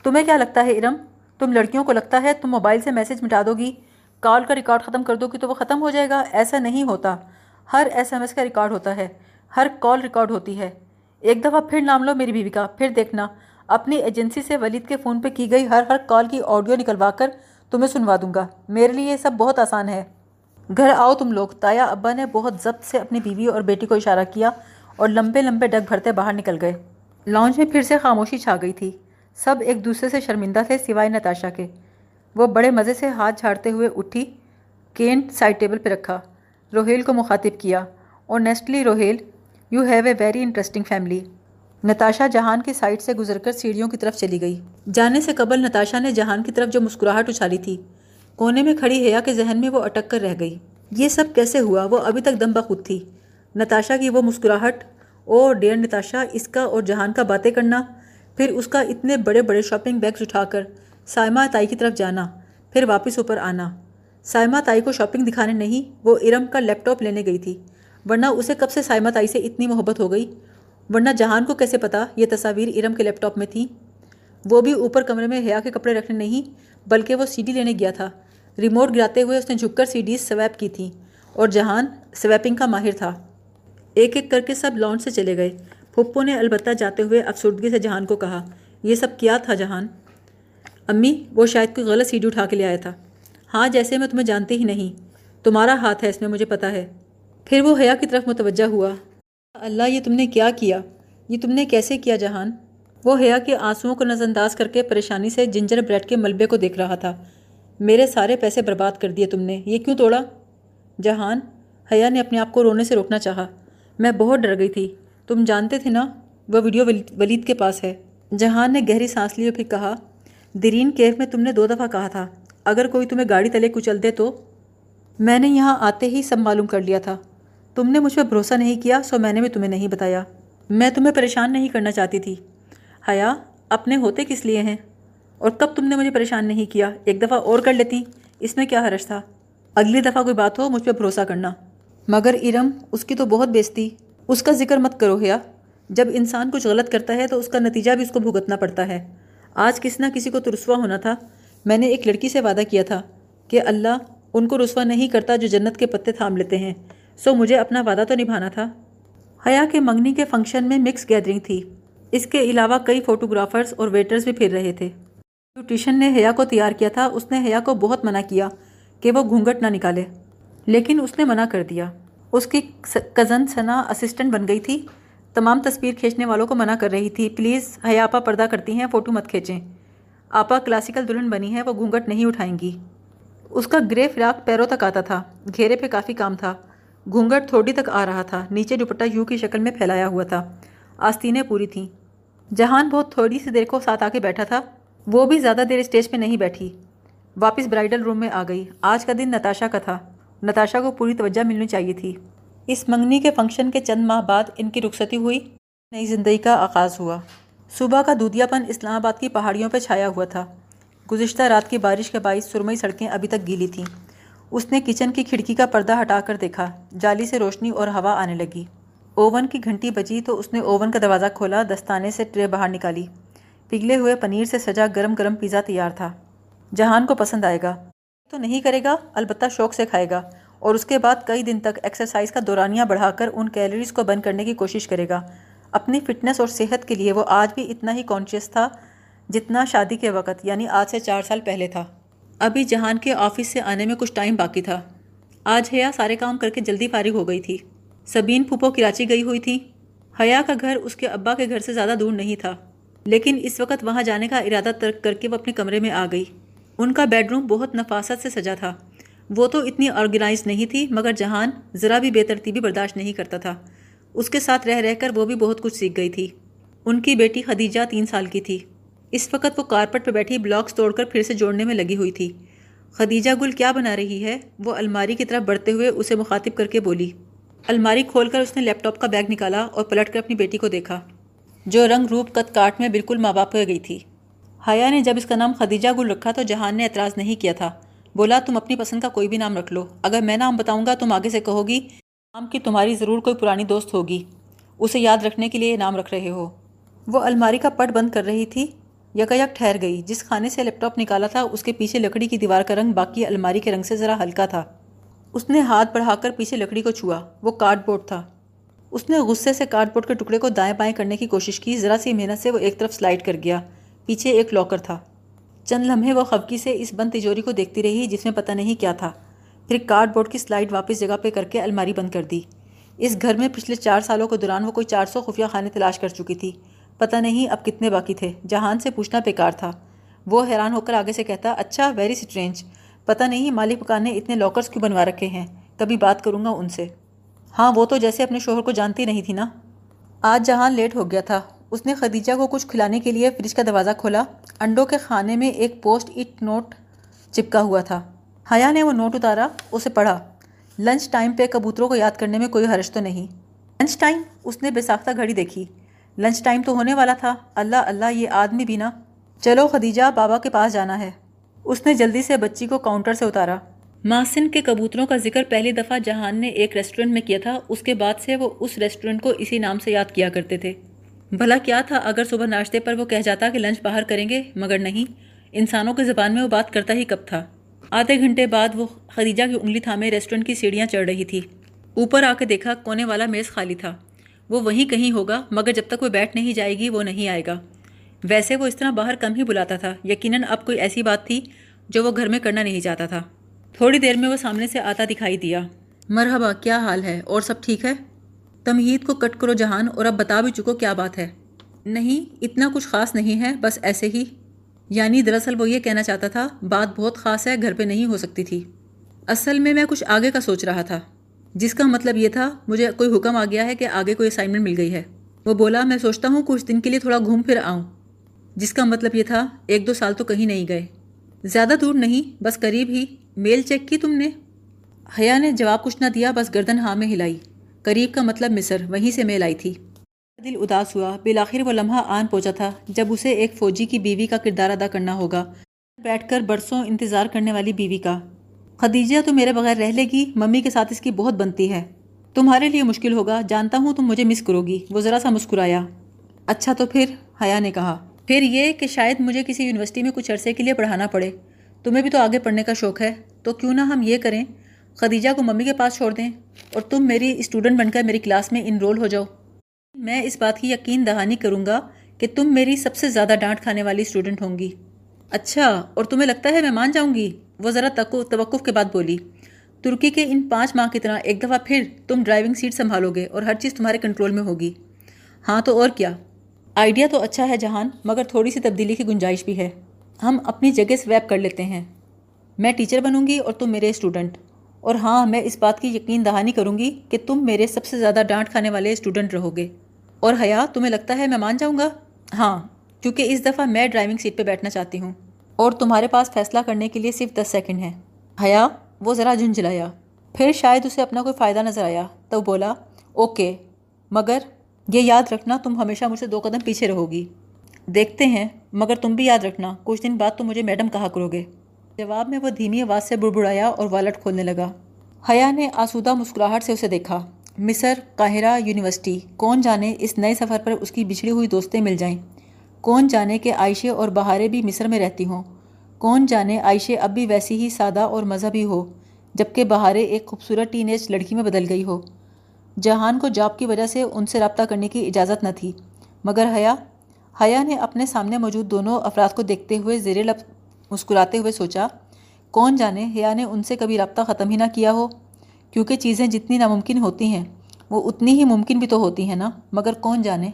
Speaker 1: تمہیں کیا لگتا ہے ارم؟ تم لڑکیوں کو لگتا ہے تم موبائل سے میسج مٹا دو گی۔ کال کا ریکارڈ ختم کر دو گی تو وہ ختم ہو جائے گا۔ ایسا نہیں ہوتا۔ ہر ایس ایم ایس کا ریکارڈ ہوتا ہے۔ ہر کال ریکارڈ ہوتی ہے۔ ایک دفعہ پھر نام لو میری بیوی کا، پھر دیکھنا۔ اپنی ایجنسی سے ولید کے فون پہ کی گئی ہر ہر کال کی آڈیو نکلوا کر تمہیں سنوا دوں گا۔ میرے لیے یہ سب بہت آسان ہے۔ گھر آؤ تم لوگ۔ تایا ابا نے بہت ضبط سے اپنی بیوی اور بیٹی کو اشارہ کیا اور لمبے لمبے ڈگ بھرتے باہر نکل گئے۔ لانچ میں پھر سے خاموشی چھا گئی تھی۔ سب ایک دوسرے سے شرمندہ تھے سوائے نتاشا کے۔ وہ بڑے مزے سے ہاتھ جھاڑتے ہوئے اٹھی کین سائڈ ٹیبل پہ رکھا۔ روہیل کو مخاطب کیا اور نیسٹلی Rohail you have a very interesting family. Natasha Jahan کی سائڈ سے گزر کر سیڑھیوں کی طرف چلی گئی۔ جانے سے قبل نتاشا نے جہان کی طرف جو مسکراہٹ اچھالی تھی، کونے میں کھڑی حیا کے ذہن میں وہ اٹک کر رہ گئی۔ یہ سب کیسے ہوا؟ وہ ابھی تک دم بخود تھی۔ نتاشا کی وہ مسکراہٹ oh, اور ڈیئر نتاشا، اس کا اور جہان کا باتیں کرنا، پھر اس کا اتنے بڑے بڑے شاپنگ بیگز اٹھا کر سائمہ تائی کی طرف جانا، پھر واپس اوپر آنا۔ سائمہ تائی کو شاپنگ دکھانے نہیں، وہ ارم کا لیپ ٹاپ لینے گئی تھی۔ ورنہ اسے کب سے سائمہ تائی سے اتنی محبت ہو گئی؟ ورنہ جہان کو کیسے پتا یہ تصاویر ارم کے لیپ ٹاپ میں تھیں؟ وہ بھی اوپر کمرے میں حیا کے کپڑے رکھنے نہیں، بلکہ وہ سی ڈی لینے گیا تھا۔ ریموٹ گراتے ہوئے اس نے جھک کر سی ڈیز سویپ کی تھیں اور جہان سویپنگ کا ماہر تھا۔ ایک ایک کر کے سب لانچ سے چلے گئے۔ پھپھو نے البتہ جاتے ہوئے افسردگی سے جہان کو کہا، یہ سب کیا تھا جہان؟ امی، وہ شاید کوئی غلط سی ڈی اٹھا کے لے آیا تھا۔ ہاں جیسے میں تمہیں جانتی ہی نہیں۔ تمہارا ہاتھ ہے، اس میں مجھے پتا ہے۔ پھر وہ حیا کی طرف متوجہ ہوا۔ اللہ، یہ تم نے کیا کیا؟ یہ تم نے کیسے کیا جہان؟ وہ حیا کے آنسوؤں کو نظر انداز کر کے پریشانی سے جنجر بریڈ کے ملبے کو دیکھ رہا تھا۔ میرے سارے پیسے برباد کر دیے تم نے، یہ کیوں توڑا؟ جہان، حیا نے اپنے آپ کو رونے سے روکنا چاہا۔ میں بہت ڈر گئی تھی۔ تم جانتے تھے نا، وہ ویڈیو ولید کے پاس ہے۔ جہان نے گہری سانس لی اور پھر کہا، درین کیف میں تم نے دو دفعہ کہا تھا، اگر کوئی تمہیں گاڑی تلے کچل دے تو؟ میں نے یہاں آتے ہی سب معلوم کر لیا تھا۔ تم نے مجھ پہ بھروسہ نہیں کیا، سو میں نے بھی تمہیں نہیں بتایا۔ میں تمہیں پریشان نہیں کرنا چاہتی تھی۔ حیا، اپنے ہوتے کس لیے ہیں؟ اور کب تم نے مجھے پریشان نہیں کیا؟ ایک دفعہ اور کر لیتی۔ اس میں کیا حرش تھا؟ اگلی دفعہ کوئی بات ہو، مجھ پہ بھروسہ کرنا۔ مگر ارم، اس کی تو بہت بیستی اس کا ذکر مت کرو حیا۔ جب انسان کچھ غلط کرتا ہے تو اس کا نتیجہ بھی اس کو بھگتنا پڑتا ہے۔ آج کس نہ کسی کو تو رسوا ہونا تھا۔ میں نے ایک لڑکی سے وعدہ کیا تھا کہ اللہ ان کو رسوا نہیں کرتا جو جنت کے پتے تھام لیتے ہیں۔ سو مجھے اپنا وعدہ تو نبھانا تھا۔ حیا کے منگنی کے فنکشن میں مکس گیدرنگ تھی۔ اس کے علاوہ کئی فوٹوگرافرز اور ویٹرز بھی پھر رہے تھے۔ نیوٹریشن نے حیا کو تیار کیا تھا۔ اس نے حیا کو بہت منع کیا کہ وہ گھونگٹ نہ نکالے۔ لیکن اس نے منع کر دیا۔ اس کی کزن سنا اسسٹنٹ بن گئی تھی۔ تمام تصویر کھینچنے والوں کو منع کر رہی تھی۔ پلیز حیا آپا پردہ کرتی ہیں فوٹو مت کھینچیں۔ آپا کلاسیکل دلہن بنی ہے وہ گھونگٹ نہیں اٹھائیں گی۔ اس کا گرے فراق پیروں تک آتا تھا۔ گھیرے پہ کافی کام تھا۔ گھونگٹ تھوڑی تک آ رہا تھا، نیچے دوپٹہ یو کی شکل میں پھیلایا ہوا تھا۔ آستینیں پوری تھیں۔ جہان بہت تھوڑی سی دیر کو ساتھ آ کے بیٹھا تھا، وہ بھی زیادہ دیر اسٹیج پہ نہیں بیٹھی۔ واپس برائڈل روم میں آ گئی۔ آج کا دن نتاشا کا تھا۔ نتاشا کو پوری توجہ ملنی چاہیے تھی۔ اس منگنی کے فنکشن کے چند ماہ بعد ان کی رخصتی ہوئی۔ نئی زندگی کا آغاز ہوا۔ صبح کا دودھیا پن اسلام آباد کی پہاڑیوں پہ چھایا ہوا تھا۔ گزشتہ رات کی بارش کے باعث سرمئی سڑکیں ابھی تک گیلی تھیں۔ اس نے کچن کی کھڑکی کا پردہ ہٹا کر دیکھا۔ جالی سے روشنی اور ہوا آنے لگی۔ اوون کی گھنٹی بجی تو اس نے اوون کا دروازہ کھولا، دستانے سے ٹرے باہر نکالی۔ پگھلے ہوئے پنیر سے سجا گرم گرم پیزا تیار تھا۔ جہان کو پسند آئے گا۔ تو نہیں کرے گا، البتہ شوق سے کھائے گا۔ اور اس کے بعد کئی دن تک ایکسرسائز کا دورانیہ بڑھا کر ان کیلریز کو بند کرنے کی کوشش کرے گا۔ اپنی فٹنس اور صحت کے لیے وہ آج بھی اتنا ہی کانشیس تھا جتنا شادی کے وقت یعنی آج سے چار سال پہلے تھا۔ ابھی جہان کے آفس سے آنے میں کچھ ٹائم باقی تھا۔ آج حیا سارے کام کر کے جلدی فارغ ہو گئی تھی۔ سبین پھوپھو کراچی گئی ہوئی تھی۔ حیا کا گھر اس کے ابا کے گھر سے زیادہ دور نہیں تھا۔ لیکن اس وقت وہاں جانے کا ارادہ ترک کر کے وہ اپنے کمرے میں آ گئی۔ ان کا بیڈ روم بہت نفاست سے سجا تھا۔ وہ تو اتنی آرگنائز نہیں تھی، مگر جہان ذرا بھی بے ترتیبی برداشت نہیں کرتا تھا۔ اس کے ساتھ رہ رہ کر وہ بھی بہت کچھ سیکھ گئی تھی۔ ان کی بیٹی خدیجہ تین سال کی تھی۔ اس وقت وہ کارپٹ پہ بیٹھی بلاکس توڑ کر پھر سے جوڑنے میں لگی ہوئی تھی۔ خدیجہ گل کیا بنا رہی ہے؟ وہ الماری کی طرف بڑھتے ہوئے اسے مخاطب کر کے بولی، الماری کھول کر اس نے لیپ ٹاپ کا بیگ نکالا اور پلٹ کر اپنی بیٹی کو دیکھا، جو رنگ روپ کت کاٹ میں بالکل ماں باپ ہو گئی تھی۔ حیا نے جب اس کا نام خدیجہ گل رکھا تو جہان نے اعتراض نہیں کیا تھا۔ بولا، تم اپنی پسند کا کوئی بھی نام رکھ لو۔ اگر میں نام بتاؤں گا، تم آگے سے کہو گی، نام کی تمہاری ضرور کوئی پرانی دوست ہوگی۔ اسے یاد رکھنے کے لیے نام رکھ رہے ہو۔ وہ الماری کا پٹ بند کر رہی تھی۔ یکا یک ٹھہر گئی۔ جس کھانے سے لیپ ٹاپ نکالا تھا، اس کے پیچھے لکڑی کی دیوار کا رنگ باقی الماری کے رنگ سے ذرا ہلکا تھا۔ اس نے ہاتھ بڑھا کر پیچھے لکڑی کو چھوا۔ وہ کارڈ بورڈ تھا۔ اس نے غصے سے کارڈ بورڈ کے ٹکڑے کو دائیں بائیں کرنے کی کوشش کی۔ ذرا سی محنت سے وہ ایک طرف سلائڈ کر گیا۔ پیچھے ایک لاکر تھا۔ چند لمحے وہ خفکی سے اس بند تجوری کو دیکھتی رہی، جس میں پتہ نہیں کیا تھا۔ پھر کارڈ بورڈ کی سلائڈ واپس جگہ پہ کر کے الماری بند کر دی۔ اس گھر میں پچھلے چار سالوں کے دوران وہ کوئی چار سو خفیہ خانے تلاش کر چکی تھی۔ پتہ نہیں اب کتنے باقی تھے۔ جہان سے پوچھنا بیکار تھا۔ وہ حیران ہو کر آگے سے کہتا اچھا ویری سٹرینج پتہ نہیں مالک پکان نے اتنے لاکرز کیوں بنوا رکھے ہیں؟ کبھی بات کروں گا ان سے۔ ہاں وہ تو جیسے اپنے شوہر کو جانتی نہیں تھی نا۔ آج جہان لیٹ ہو گیا تھا۔ اس نے خدیجہ کو کچھ کھلانے کے لیے فریج کا دروازہ کھولا۔ انڈوں کے خانے میں ایک پوسٹ اٹ نوٹ چپکا ہوا تھا۔ حیا نے وہ نوٹ اتارا، اسے پڑھا۔ لنچ ٹائم پہ کبوتروں کو یاد کرنے میں کوئی حرش تو نہیں۔ لنچ ٹائم اس نے بے ساختہ گھڑی دیکھی۔ لنچ ٹائم تو ہونے والا تھا۔ اللہ اللہ، یہ آدمی بھی نا۔ چلو خدیجہ، بابا کے پاس جانا ہے۔ اس نے جلدی سے بچی کو کاؤنٹر سے اتارا۔ ماسن کے کبوتروں کا ذکر پہلی دفعہ جہان نے ایک ریسٹورنٹ میں کیا تھا۔ اس کے بعد سے وہ اس ریسٹورنٹ کو اسی نام سے یاد کیا کرتے تھے۔ بھلا کیا تھا اگر صبح ناشتے پر وہ کہہ جاتا کہ لنچ باہر کریں گے، مگر نہیں۔ انسانوں کی زبان میں وہ بات کرتا ہی کب تھا۔ آدھے گھنٹے بعد وہ خدیجہ کی انگلی تھامے ریسٹورنٹ کی سیڑھیاں چڑھ رہی تھی۔ اوپر آ کے دیکھا کونے والا میز خالی تھا۔ وہ وہیں کہیں ہوگا، مگر جب تک وہ بیٹھ نہیں جائے گی، وہ نہیں آئے گا۔ ویسے وہ اس طرح باہر کم ہی بلاتا تھا۔ یقیناً اب کوئی ایسی بات تھی جو وہ گھر میں کرنا نہیں چاہتا تھا۔ تھوڑی دیر میں وہ سامنے سے آتا دکھائی دیا۔ مرحبا، کیا حال ہے؟ اور سب ٹھیک ہے؟ تمہید کو کٹ کرو جہان، اور اب بتا بھی چکو کیا بات ہے۔ نہیں، اتنا کچھ خاص نہیں ہے، بس ایسے ہی۔ یعنی دراصل وہ یہ کہنا چاہتا تھا، بات بہت خاص ہے، گھر پہ نہیں ہو سکتی تھی۔ اصل میں میں کچھ آگے کا سوچ رہا تھا۔ جس کا مطلب یہ تھا، مجھے کوئی حکم آ گیا ہے کہ آگے کوئی اسائنمنٹ مل گئی ہے۔ وہ بولا، میں سوچتا ہوں کچھ دن کے لیے تھوڑا گھوم پھر آؤں۔ جس کا مطلب یہ تھا، ایک دو سال تو کہیں نہیں گئے۔ زیادہ دور نہیں، بس قریب ہی۔ میل چیک کی تم نے؟ حیا نے جواب کچھ نہ دیا، بس گردن ہاں میں ہلائی۔ قریب کا مطلب مصر، وہیں سے میل آئی تھی۔ دل اداس ہوا۔ بالآخر وہ لمحہ آن پہنچا تھا، جب اسے ایک فوجی کی بیوی کا کردار ادا کرنا ہوگا۔ بیٹھ کر برسوں انتظار کرنے والی بیوی کا۔ خدیجہ تو میرے بغیر رہ لے گی، ممی کے ساتھ اس کی بہت بنتی ہے۔ تمہارے لیے مشکل ہوگا، جانتا ہوں تم مجھے مس کرو گی وہ ذرا سا مسکرایا۔ اچھا تو پھر، حیا نے کہا۔ پھر یہ کہ شاید مجھے کسی یونیورسٹی میں کچھ عرصے کے لیے پڑھانا پڑے۔ تمہیں بھی تو آگے پڑھنے کا شوق ہے۔ تو کیوں نہ ہم یہ کریں۔ خدیجہ کو ممی کے پاس چھوڑ دیں اور تم میری اسٹوڈنٹ بن کر میری کلاس میں انرول ہو جاؤ۔ میں اس بات کی یقین دہانی کروں گا کہ تم میری سب سے زیادہ ڈانٹ کھانے والی اسٹوڈنٹ ہوں گی۔ اچھا اور تمہیں لگتا ہے میں مان جاؤں گی؟ وہ ذرا توقف کے بعد بولی، ترکی کے ان پانچ ماہ کی طرح ایک دفعہ پھر تم ڈرائیونگ سیٹ سنبھالو گے اور ہر چیز تمہارے کنٹرول میں ہوگی۔ ہاں تو اور کیا۔ آئیڈیا تو اچھا ہے جہان، مگر تھوڑی سی تبدیلی کی گنجائش بھی ہے۔ ہم اپنی جگہ سویپ کر لیتے ہیں۔ میں ٹیچر بنوں گی اور تم میرے اسٹوڈنٹ۔ اور ہاں میں اس بات کی یقین دہانی کروں گی کہ تم میرے سب سے زیادہ ڈانٹ کھانے والے اسٹوڈنٹ رہو گے اور حیا، تمہیں لگتا ہے میں مان جاؤں گا؟ ہاں کیونکہ اس دفعہ میں ڈرائیونگ سیٹ پہ بیٹھنا چاہتی ہوں۔ اور تمہارے پاس فیصلہ کرنے کے لیے صرف دس سیکنڈ ہے حیا، وہ ذرا جھنجھلایا۔ پھر شاید اسے اپنا کوئی فائدہ نظر آیا۔ تو بولا، اوکے، مگر یہ یاد رکھنا، تم ہمیشہ مجھ سے دو قدم پیچھے رہو گی۔ دیکھتے ہیں، مگر تم بھی یاد رکھنا، کچھ دن بعد تم مجھے میڈم کہا کرو گے۔ جواب میں وہ دھیمی آواز سے بڑبڑایا اور والٹ کھولنے لگا۔ حیا نے آسودہ مسکراہٹ سے اسے دیکھا۔ مصر، قاہرہ یونیورسٹی، کون جانے اس نئے سفر پر اس کی بچھڑی ہوئی دوستیں مل جائیں؟ کون جانے کہ عائشے اور بہارے بھی مصر میں رہتی ہوں؟ کون جانے عائشے اب بھی ویسی ہی سادہ اور مذہبی ہو، جبکہ بہارے ایک خوبصورت ٹین ایج لڑکی میں بدل گئی ہو۔ جہان کو جاب کی وجہ سے ان سے رابطہ کرنے کی اجازت نہ تھی۔ مگر حیا حیا نے اپنے سامنے موجود دونوں افراد کو دیکھتے ہوئے زیر لب مسکراتے ہوئے سوچا، کون جانے حیا نے ان سے کبھی رابطہ ختم ہی نہ کیا ہو؟ کیونکہ چیزیں جتنی ناممکن ہوتی ہیں، وہ اتنی ہی ممکن بھی تو ہوتی ہیں نا؟ مگر کون جانے؟